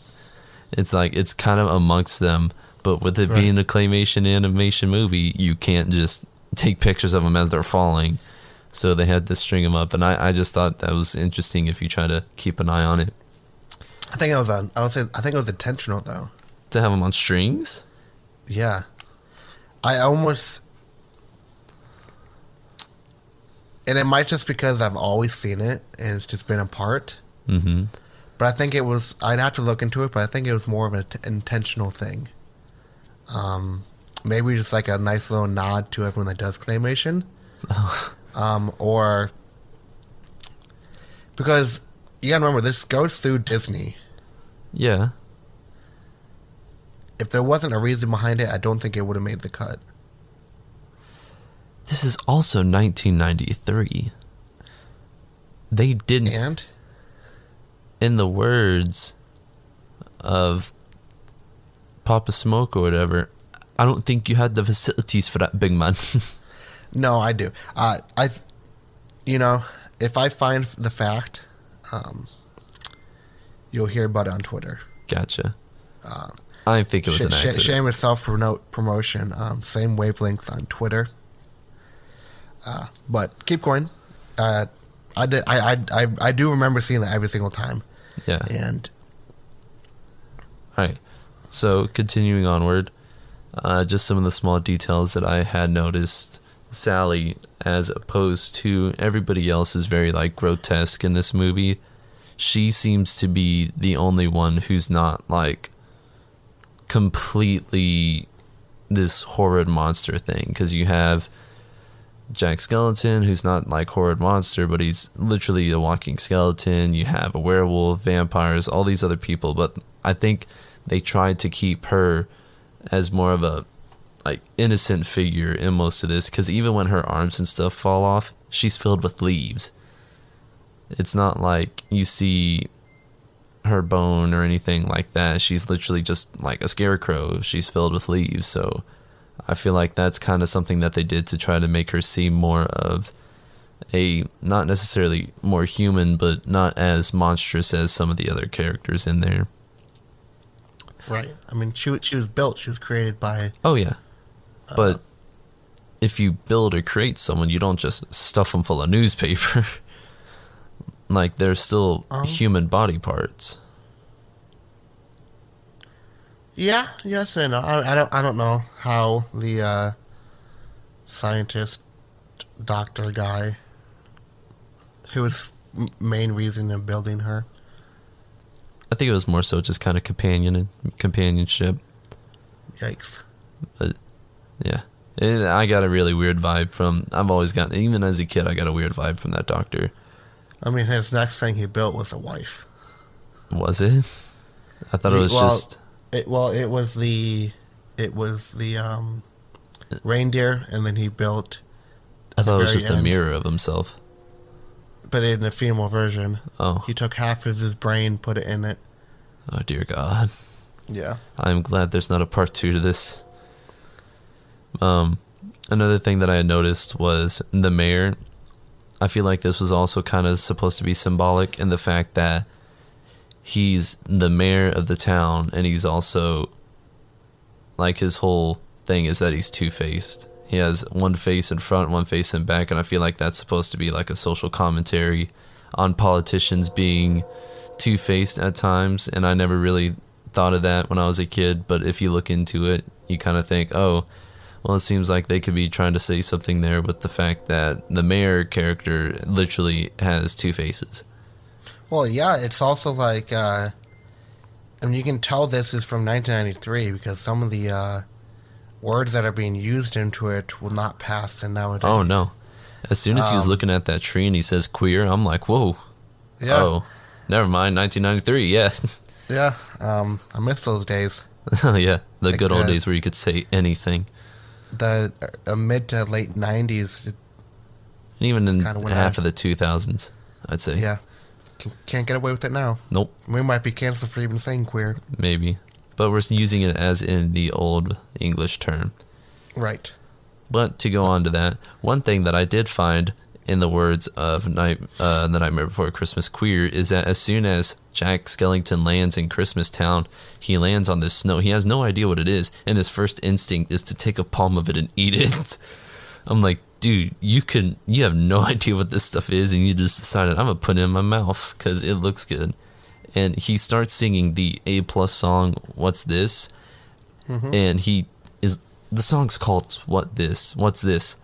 It's like it's kind of amongst them, but with it Right. being a claymation animation movie, you can't just take pictures of them as they're falling. So they had to string them up, and I, I just thought that was interesting if you try to keep an eye on it. I think it was on. I was. I think it was intentional though. To have them on strings? Yeah. I almost. And it might just because I've always seen it and it's just been a part. Mm-hmm. But I think it was. I'd have to look into it, but I think it was more of an t- intentional thing. Um, maybe just like a nice little nod to everyone that does claymation. um, or. Because you gotta remember, this goes through Disney. Yeah. If there wasn't a reason behind it, I don't think it would have made the cut. This is also 1993. They didn't, And in the words of Papa Smoke or whatever, I don't think you had the facilities for that big man. no, I do. Uh, I, you know, if I find the fact, um, you'll hear about it on Twitter. gotcha. I think it was an Sh- sh- accident. shameless self promotion. Um, same wavelength on Twitter. Uh, but keep going. Uh, I did. I, I I I do remember seeing that every single time. Yeah. And All right. So continuing onward, uh, just some of the small details that I had noticed. Sally, as opposed to everybody else, is very like grotesque in this movie. She seems to be the only one who's not like completely this horrid monster thing. Because you have Jack Skeleton, who's not like horrid monster, but he's literally a walking skeleton. You have a werewolf, vampires, all these other people, but I think they tried to keep her as more of a like innocent figure in most of this because even when her arms and stuff fall off, she's filled with leaves. It's not like you see her bone or anything like that. She's literally just like a scarecrow. She's filled with leaves, so I feel like that's kind of something that they did to try to make her seem more of a not necessarily more human, but not as monstrous as some of the other characters in there. Right. I mean, she she was built. She was created by. Oh yeah, but if you build or create someone, you don't just stuff them full of newspaper. like they're still Um. human body parts. Yeah. Yes and no. I, I don't. I don't know how the uh, scientist, doctor guy, who was main reason in building her. I think it was more so just kind of companion companionship. Yikes. Yeah. It, I got a really weird vibe from. I've always gotten, even as a kid, I got a weird vibe from that doctor. I mean, his next thing he built was a wife. Was it? I thought it was well, just. It well, it was the, it was the um, reindeer, and then he built, I thought it was just a mirror of himself. but in the female version, Oh, he took half of his brain, put it in it. oh dear God! Yeah. I'm glad there's not a part two to this. Um, another thing that I had noticed was the mayor. I feel like this was also kind of supposed to be symbolic in the fact that he's the mayor of the town and he's also like his whole thing is that he's two-faced. He has one face in front, one face in back, and I feel like that's supposed to be like a social commentary on politicians being two-faced at times and I never really thought of that when I was a kid, but if you look into it, you kind of think, "Oh, well, it seems like they could be trying to say something there with the fact that the mayor character literally has two faces." Well, yeah, it's also like, uh, I mean, you can tell this is from 1993 because some of the uh, words that are being used into it will not pass in nowadays. Oh no. As soon as he was Um, looking at that tree and he says queer, I'm like, "Whoa." yeah, Oh, never mind. 1993. Yeah. yeah. Um, I miss those days. yeah, the Like good old that. days where you could say anything. The uh, mid to late 90s. It, And even in half of the 2000s, I'd say. yeah, can't get away with it now. Nope. We might be canceled for even saying queer. Maybe. But we're using it as in the old English term. Right. But to go on to that, one thing that I did find in the words of Night, uh, The Nightmare Before Christmas Queer is that as soon as Jack Skellington lands in Christmas Town, he lands on this snow. He has no idea what it is, and his first instinct is to take a palm of it and eat it. I'm like, dude, you can, you have no idea what this stuff is, and you just decided I'm gonna put it in my mouth because it looks good. And he starts singing the A plus song, "What's This," mm-hmm. and he is the song's called "What This," "What's This,"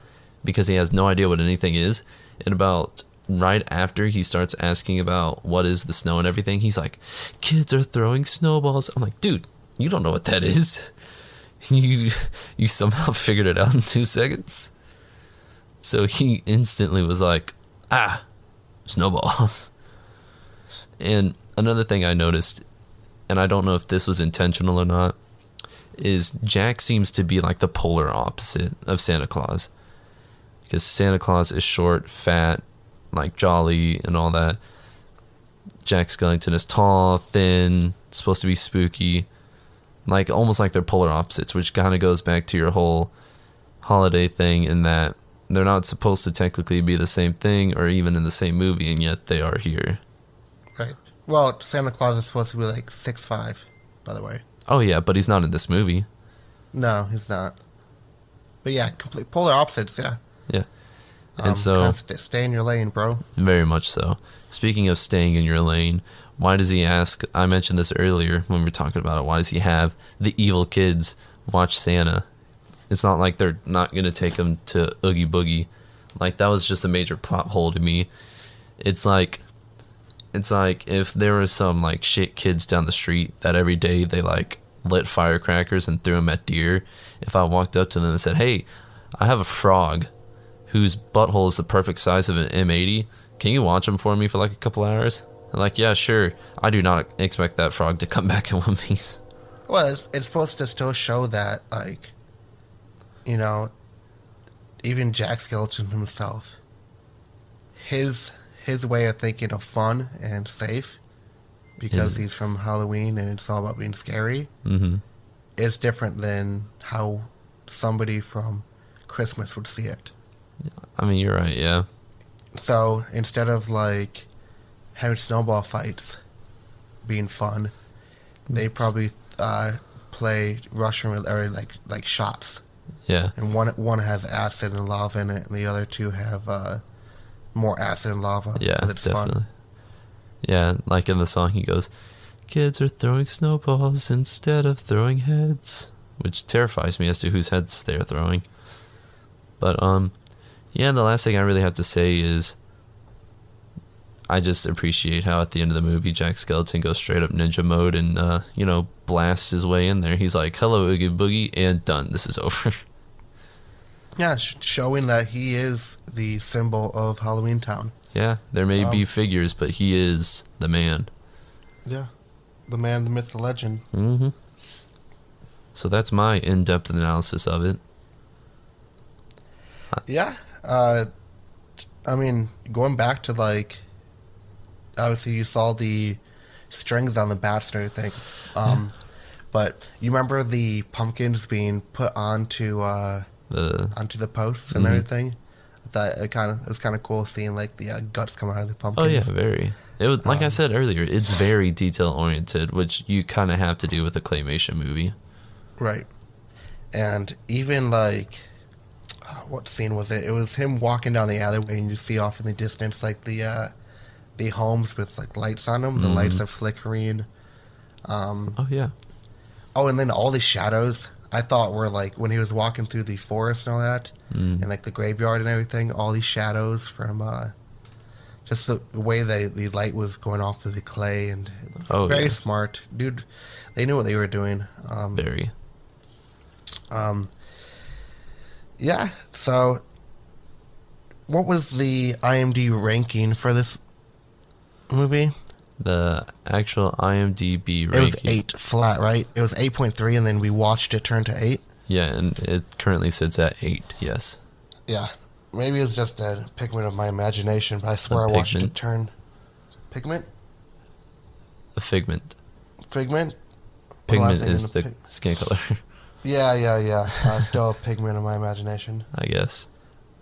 because he has no idea what anything is. And about right after he starts asking about what is the snow and everything, he's like, "Kids are throwing snowballs." I'm like, dude, you don't know what that is. You you somehow figured it out in two seconds. So he instantly was like, "Ah, snowballs." And another thing I noticed, and I don't know if this was intentional or not, is Jack seems to be like the polar opposite of Santa Claus. Because Santa Claus is short, fat, like jolly and all that. Jack Skellington is tall, thin, supposed to be spooky. Like almost like they're polar opposites, which kind of goes back to your whole holiday thing in that they're not supposed to technically be the same thing or even in the same movie, and yet they are here. Right. Well, Santa Claus is supposed to be like six five, by the way. Oh yeah, but he's not in this movie. No, he's not. But yeah, complete polar opposites. Yeah. Yeah. And Um, so- kinda st- stay in your lane, bro. Very much so. Speaking of staying in your lane, why does he ask? I mentioned this earlier when we were talking about it. Why does he have the evil kids watch Santa? It's not like they're not going to take him to Oogie Boogie. Like, that was just a major plot hole to me. It's like. It's like if there was some like shit kids down the street that every day they like lit firecrackers and threw them at deer. If I walked up to them and said, "Hey, I have a frog whose butthole is the perfect size of an M80. Can you watch him for me for like a couple hours? And like, yeah, sure. I do not expect that frog to come back in one piece. Well, it's, it's supposed to still show that, like, you know, even Jack Skeleton himself, his his way of thinking of fun and safe, because His- he's from Halloween and it's all about being scary, hmm is different than how somebody from Christmas would see it. I mean, you're right. Yeah. So instead of like having snowball fights being fun, they probably uh, play Russian or like like shots, Yeah. and one one has acid and lava in it, and the other two have uh, more acid and lava. Yeah, it's definitely. fun. Yeah, like in the song, he goes, "Kids are throwing snowballs instead of throwing heads," which terrifies me as to whose heads they're throwing. But um, yeah. The last thing I really have to say is, I just appreciate how at the end of the movie, Jack Skeleton goes straight up ninja mode and uh, you know blasts his way in there. He's like, "Hello, Oogie Boogie," and done. This is over. Yeah, sh- showing that he is the symbol of Halloween Town. yeah, there may be Um, figures, but he is the man. Yeah, the man, the myth, the legend. hmm So that's my in-depth analysis of it. Yeah. Uh, I mean, going back to like, obviously you saw the strings on the bats and everything. Um, but you remember the pumpkins being put onto uh, The onto the posts and Mhm. everything. That it kind of it was kind of cool seeing like the uh, guts come out of the pumpkins. oh yeah, very. It was like I Um, said earlier. It's very detail oriented, which you kind of have to do with a claymation movie. Right. And even like, uh, what scene was it? It was him walking down the alleyway, and you see off in the distance like the uh, the homes with like lights on them. The Mhm. lights are flickering. Um, Oh yeah, oh, and then all the shadows. I thought were like when he was walking through the forest and all that, Mm. and like the graveyard and everything. All these shadows from uh, just the way that the light was going off through the clay, and Oh, very yeah. smart, dude. They knew what they were doing. Um, very. Um, yeah. So, what was the IMD ranking for this movie? The actual IMDb ranking. It was eight flat, right? It was eight point three, and then we watched it turn to eight. Yeah, and it currently sits at eight. Yes. Yeah. Maybe it was just a pigment of my imagination, but I swear I watched it turn. Pigment? A figment. Figment? What am I Pigment is the pig- skin color, Yeah, yeah, yeah. Uh, still a pigment of my imagination. I guess.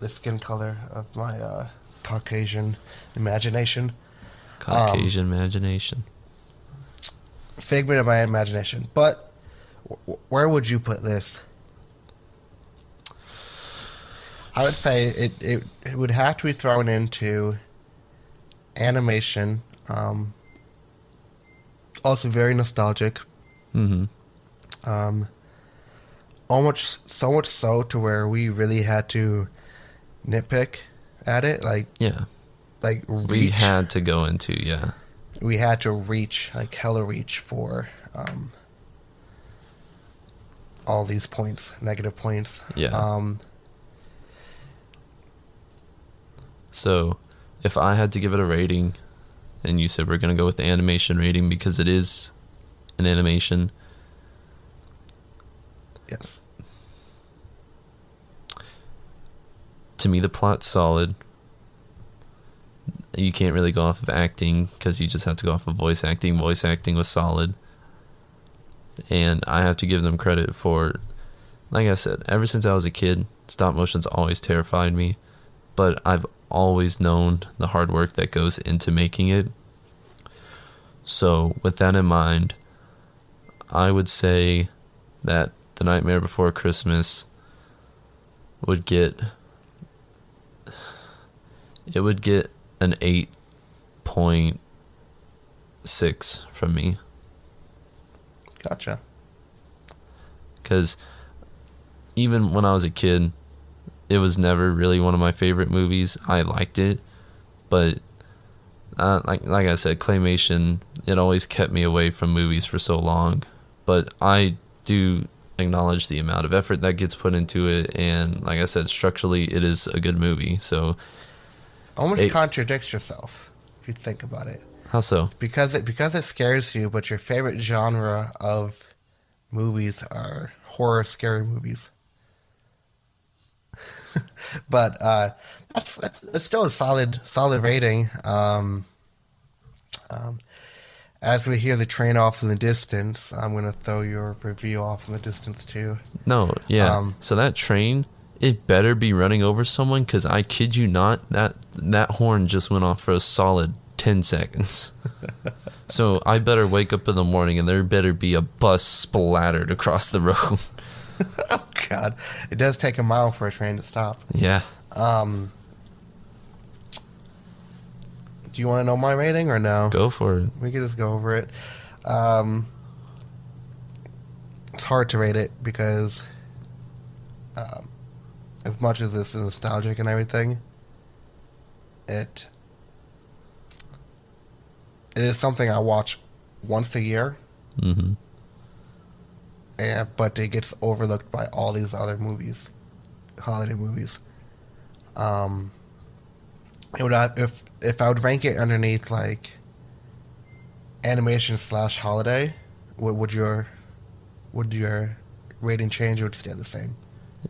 The skin color of my uh, Caucasian imagination. Caucasian imagination. figment of my imagination. But wh- where would you put this? I would say it, it, it would have to be thrown into animation. Um, also very nostalgic. hmm Um, almost so much so to where we really had to nitpick at it. Like Yeah. Like reach. We had to go into yeah. we had to reach like hella reach for um, all these points, negative points. Yeah. Um, So, if I had to give it a rating, and you said we're gonna go with the animation rating because it is an animation, yes. to me the plot's solid. You can't really go off of acting because you just have to go off of voice acting. Voice acting was solid, and I have to give them credit for, like I said, ever since I was a kid, stop motion's always terrified me, but I've always known the hard work that goes into making it. So, with that in mind, I would say that The Nightmare Before Christmas would get it would get an 8.6 from me Gotcha. cuz even when I was a kid it was never really one of my favorite movies. I liked it, but uh, like like I said claymation it always kept me away from movies for so long. But I do acknowledge the amount of effort that gets put into it and like I said structurally it is a good movie. So Almost Eight. contradicts yourself if you think about it, how so? because it because it scares you, but your favorite genre of movies are horror, scary movies. but uh, that's, that's that's still a solid solid rating. Um, um, as we hear the train off in the distance, I'm going to throw your review off in the distance too. No, yeah. Um, so that train, it better be running over someone because I kid you not, that that horn just went off for a solid 10 seconds. so I better wake up in the morning and there better be a bus splattered across the road. oh God, it does take a mile for a train to stop. yeah. Um, do you want to know my rating or no? Go for it. We can just go over it. Um, it's hard to rate it because, um, as much as this is nostalgic and everything, it it is something I watch once a year, hmm and but it gets overlooked by all these other movies, holiday movies. Um, it would if if I would rank it underneath like animation slash holiday, what would your would your rating change or would it stay the same?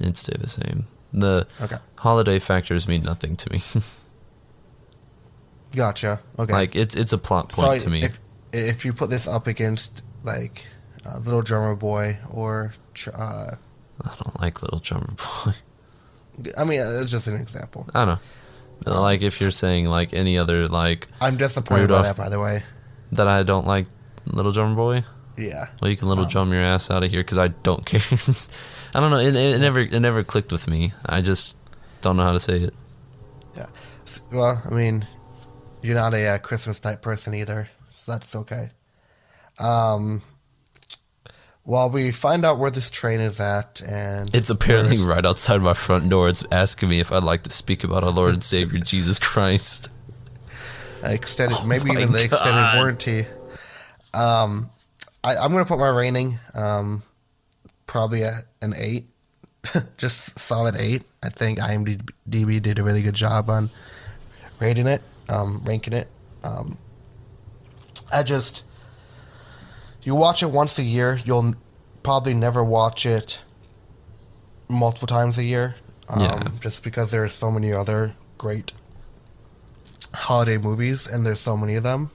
It'd stay the same. The Okay, holiday factors mean nothing to me. gotcha. Okay, like it's it's a plot point So to me. If if you put this up against like uh, Little Drummer Boy or uh, I don't like Little Drummer Boy. I mean, it's just an example. I don't know. Like if you're saying like any other like I'm disappointed Rudolph. by that, by the way. that I don't like Little Drummer Boy. Yeah. Well, you can little Um, drum your ass out of here because I don't care. I don't know. It, it never it never clicked with me. I just don't know how to say it. Yeah. Well, I mean, you're not a uh, Christmas type person either, so that's okay. Um, while we find out where this train is at, and It's apparently right outside my front door. It's asking me if I'd like to speak about our Lord and Savior Jesus Christ. extended, Oh maybe even the extended warranty. Um, I, I'm gonna put my rating, um, probably a, an eight, just solid eight. I think IMDb did a really good job on rating it, um, ranking it. Um, I just, you watch it once a year, you'll probably never watch it multiple times a year, um, Yeah. just because there are so many other great holiday movies, and there's so many of them.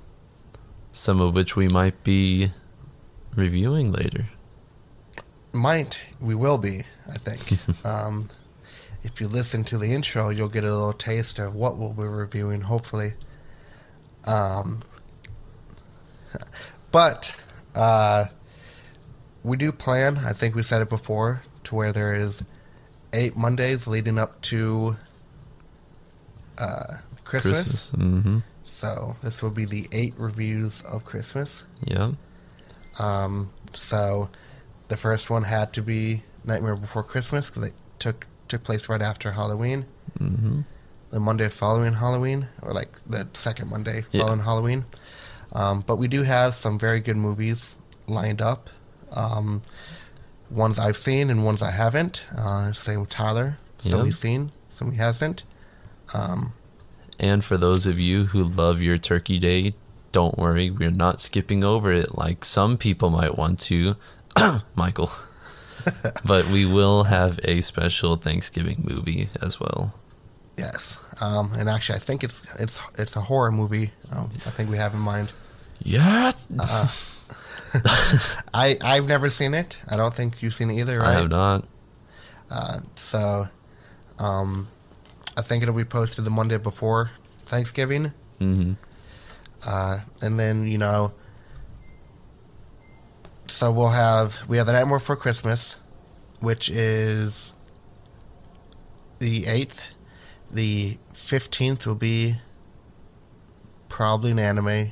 Some of which we might be reviewing later. Might we will be, I think. um, if you listen to the intro, you'll get a little taste of what we'll be reviewing. Hopefully, um, but uh, we do plan. I think we said it before to where there is eight Mondays leading up to uh, Christmas. Christmas. Mm-hmm. So this will be the eight reviews of Christmas. Yeah. Um, so the first one had to be Nightmare Before Christmas because it took took place right after Halloween. Mm-hmm. The Monday following Halloween, or like the second Monday Yeah. following Halloween. Um, but we do have some very good movies lined up. Um, ones I've seen and ones I haven't. Uh, same with Tyler. Some Yeah. he's seen, some he hasn't. Um, And for those of you who love your Turkey Day, don't worry, we're not skipping over it like some people might want to, Michael. but we will have a special Thanksgiving movie as well. yes, um, and actually, I think it's it's it's a horror movie. Um, I think we have in mind. Yes, I I've never seen it. I don't think you've seen it either, right? I have not. Uh, so, um, I think it'll be posted the Monday before Thanksgiving, hmm uh, and then you know. So we'll have we have the Nightmare Before Christmas, which is the eighth. The fifteenth will be probably an anime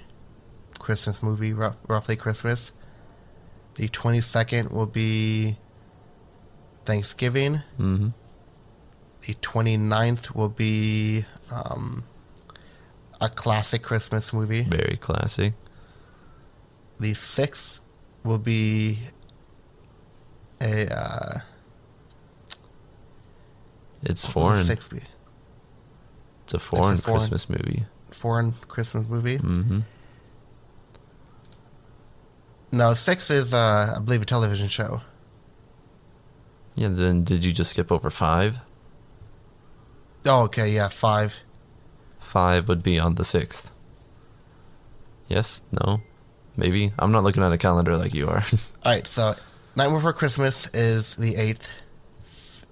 Christmas movie, rough, roughly Christmas. The twenty second will be Thanksgiving. hmm The 29th will be um, a classic Christmas movie. Very classic. The 6th will be a. Uh, It's what will the foreign. sixth be? It's a foreign, foreign. Christmas movie. Foreign Christmas movie. Mm-hmm. No, 6 is, uh, I believe, a television show. Yeah. Then did you just skip over five? Oh, okay, yeah, 5. Five would be on the sixth. Yes. No. Maybe. I'm not looking at a calendar like you are. All right, so Nightmare Before Christmas is the 8th.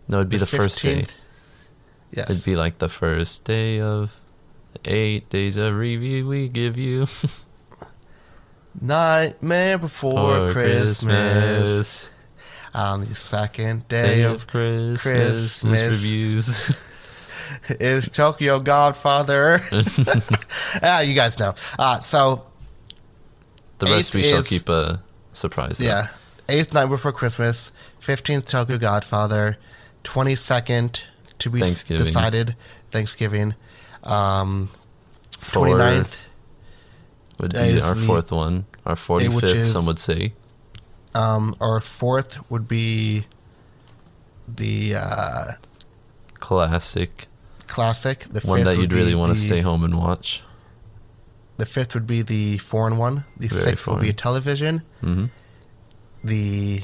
no, it'd be the, first day. Yes. It'd be like the first day of Eight days of review we give you Nightmare before for Christmas. Christmas. On the second Day day of of Christmas, Christmas. reviews. is Tokyo Godfather. ah, you guys know. Uh, so the rest Eighth we shall keep a surprise. yeah, eighth night before Christmas, fifteenth Tokyo Godfather, twenty second to be Thanksgiving. decided Thanksgiving, um, Four 29th, would be is our the- fourth one. Our 45th, is- some would say. um, or fourth would be the uh, Classic. classic. The One that you'd really want to stay home and watch. The fifth would be the foreign one. The Very sixth will be a foreign. television. hmm The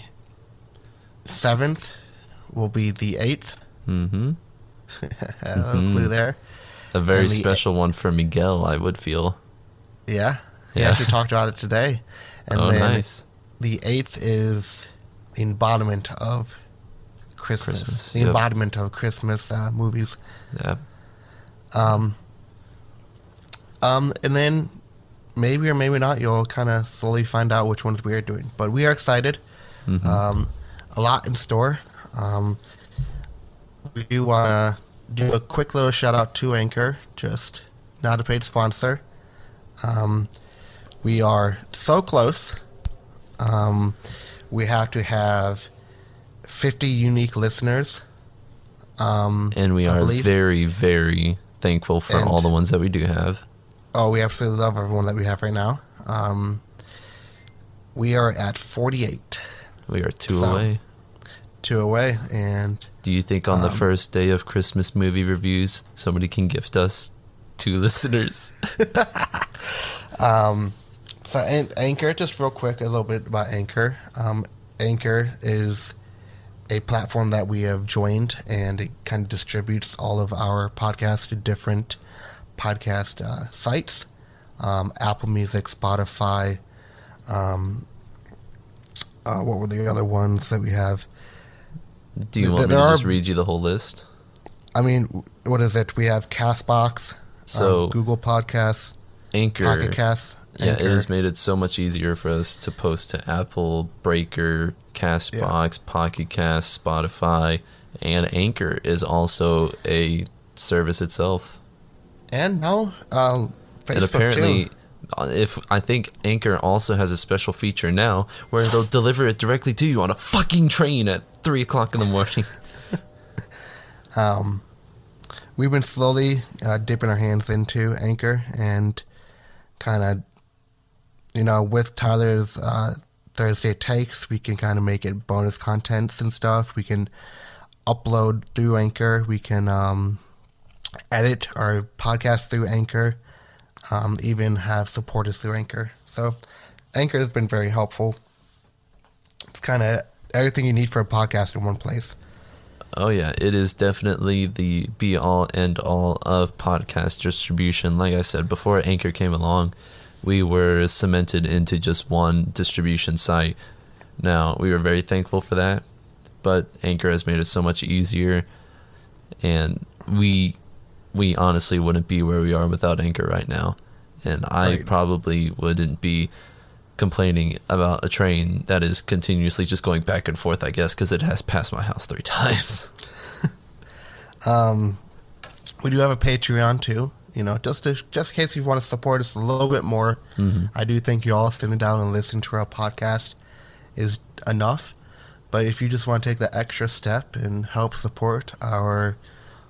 seventh will be the eighth. hmm A little clue there. A very the- special one for Miguel, I would feel. Yeah. He Yeah. actually talked about it today. And oh, then nice. the eighth is the embodiment of Christmas. Christmas, the yep. embodiment of Christmas uh, movies. Yeah. Um, um, and then maybe or maybe not, you'll kind of slowly find out which ones we are doing. But we are excited. Mhm. Um, a lot in store. Um, we do want to do a quick little shout out to Anchor, just not a paid sponsor. Um, we are so close. Um, we have to have 50 unique listeners. Um, and we I are believe. very, very thankful for And- all the ones that we do have. Oh, we absolutely love everyone that we have right now. Um, we are at 48, We are two So- away. two away, and Do you think on the Um, first day of Christmas movie reviews, somebody can gift us two listeners? um, so An- Anchor. Just real quick, a little bit about Anchor. Um, Anchor is a platform that we have joined, and it kind of distributes all of our podcasts to different podcast uh, sites: um, Apple Music, Spotify. Um, uh, what were the other ones that we have? Do you Th- want me to are- just read you the whole list? I mean, what is it? We have Castbox, So- um, Google Podcasts, Anchor. Pocket Casts. Yeah, it has made it so much easier for us to post to Apple, Breaker, Castbox, Pocket Cast, Spotify, and Anchor is also a service itself. And now uh, Facebook and apparently, too. uh, if I think Anchor also has a special feature now where they'll deliver it directly to you on a fucking train at three o'clock in the morning. Um, we've been slowly uh, dipping our hands into Anchor and kind of, you know, with Tyler's uh, Thursday takes, we can kind of make it bonus contents and stuff. We can upload through Anchor. We can um, edit our podcast through Anchor. Um, even have support supporters through Anchor. So, Anchor has been very helpful. It's kind of everything you need for a podcast in one place. Oh yeah, it is definitely the be all end all of podcast distribution. Like I said, before Anchor came along, we were cemented into just one distribution site. Now, we were very thankful for that, but Anchor has made it so much easier and we we honestly wouldn't be where we are without Anchor right now. And I Right. probably wouldn't be complaining about a train that is continuously just going back and forth, I guess, because it has passed my house three times. Um, we do have a Patreon too. You know, just to, just in case you want to support us a little bit more. I do think you all sitting down and listening to our podcast is enough. But if you just want to take the extra step and help support our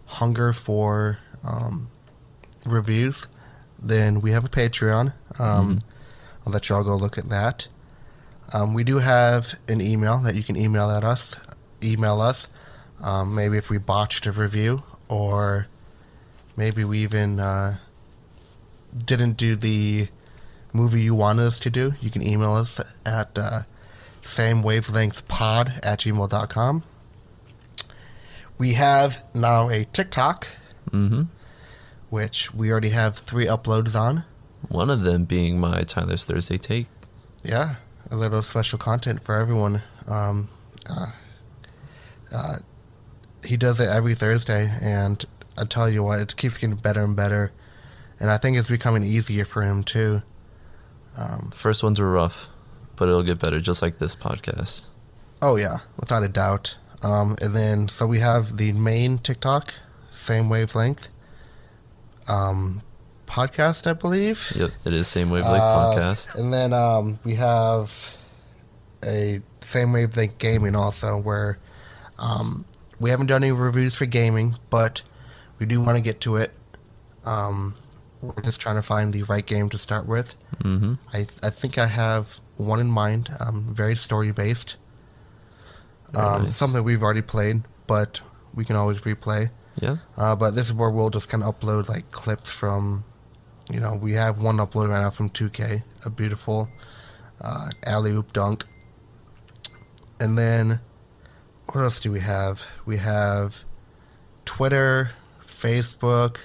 hunger for um, reviews, then we have a Patreon. Um, I'll let you all go look at that. Um, we do have an email that you can email at us. Email us. Um, maybe if we botched a review, or maybe we even uh, didn't do the movie you wanted us to do, you can email us at uh, samewavelengthpod at gmail.com. We have now a TikTok, hmm which we already have three uploads on. One of them being my Tyler's Thursday take. Yeah, a little special content for everyone. Um, uh, uh, he does it every Thursday, and I tell you what, it keeps getting better and better and I think it's becoming easier for him too. The first ones were rough, but it'll get better, just like this podcast. Oh yeah, without a doubt. Um, and then so we have the main TikTok, same wavelength. Um, podcast, I believe. Yep, it is same wavelength Uh, podcast. And then um, we have a same wavelength gaming also, where um, we haven't done any reviews for gaming, but we do want to get to it. Um, we're just trying to find the right game to start with. Mm-hmm. I I think I have one in mind. Um, very story based. Um, nice. Something we've already played, but we can always replay. Yeah. Uh, but this is where we'll just kind of upload like clips from, you know, we have one upload right now from 2K, a beautiful uh, alley oop dunk. And then, what else do we have? We have Twitter, Facebook.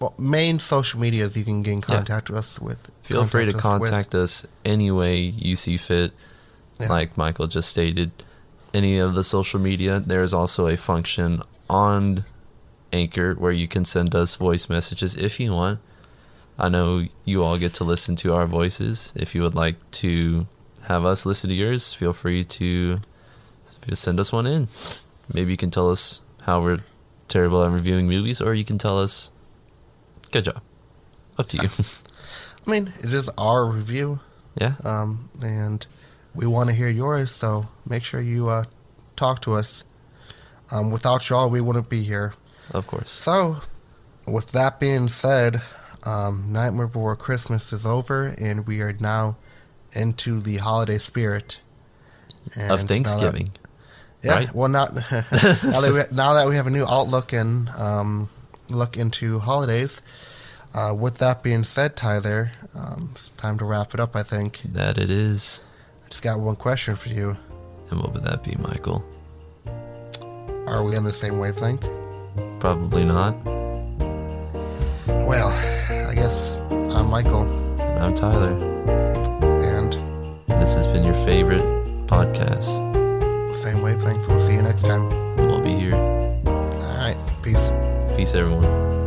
Well, main social medias you can get in Yeah. contact with us with. Feel free to us with. contact us any way you see fit. Yeah. Like Michael just stated, any of the social media. There is also a function on Anchor where you can send us voice messages if you want. I know you all get to listen to our voices. If you would like to have us listen to yours, feel free to send us one in. Maybe you can tell us how we're terrible at reviewing movies, or you can tell us, good job. Up to you. I mean, it is our review. yeah. um, and we want to hear yours. So make sure you uh, talk to us. Um, without y'all, we wouldn't be here. Of course. So, with that being said, um, Nightmare Before Christmas is over, and we are now into the holiday spirit And of that- Thanksgiving. yeah. right? Well, not now that we, now that we have a new outlook and um, look into holidays. Uh, with that being said, Tyler, um, it's time to wrap it up. I think. That it is. Just got one question for you. And what would that be, Michael? Are we on the same wavelength? Probably not. Well, I guess I'm Michael, I'm Tyler. and This has been your favorite podcast. same wavelength. We'll see you next time. And we'll be here. All right, peace. Peace, everyone.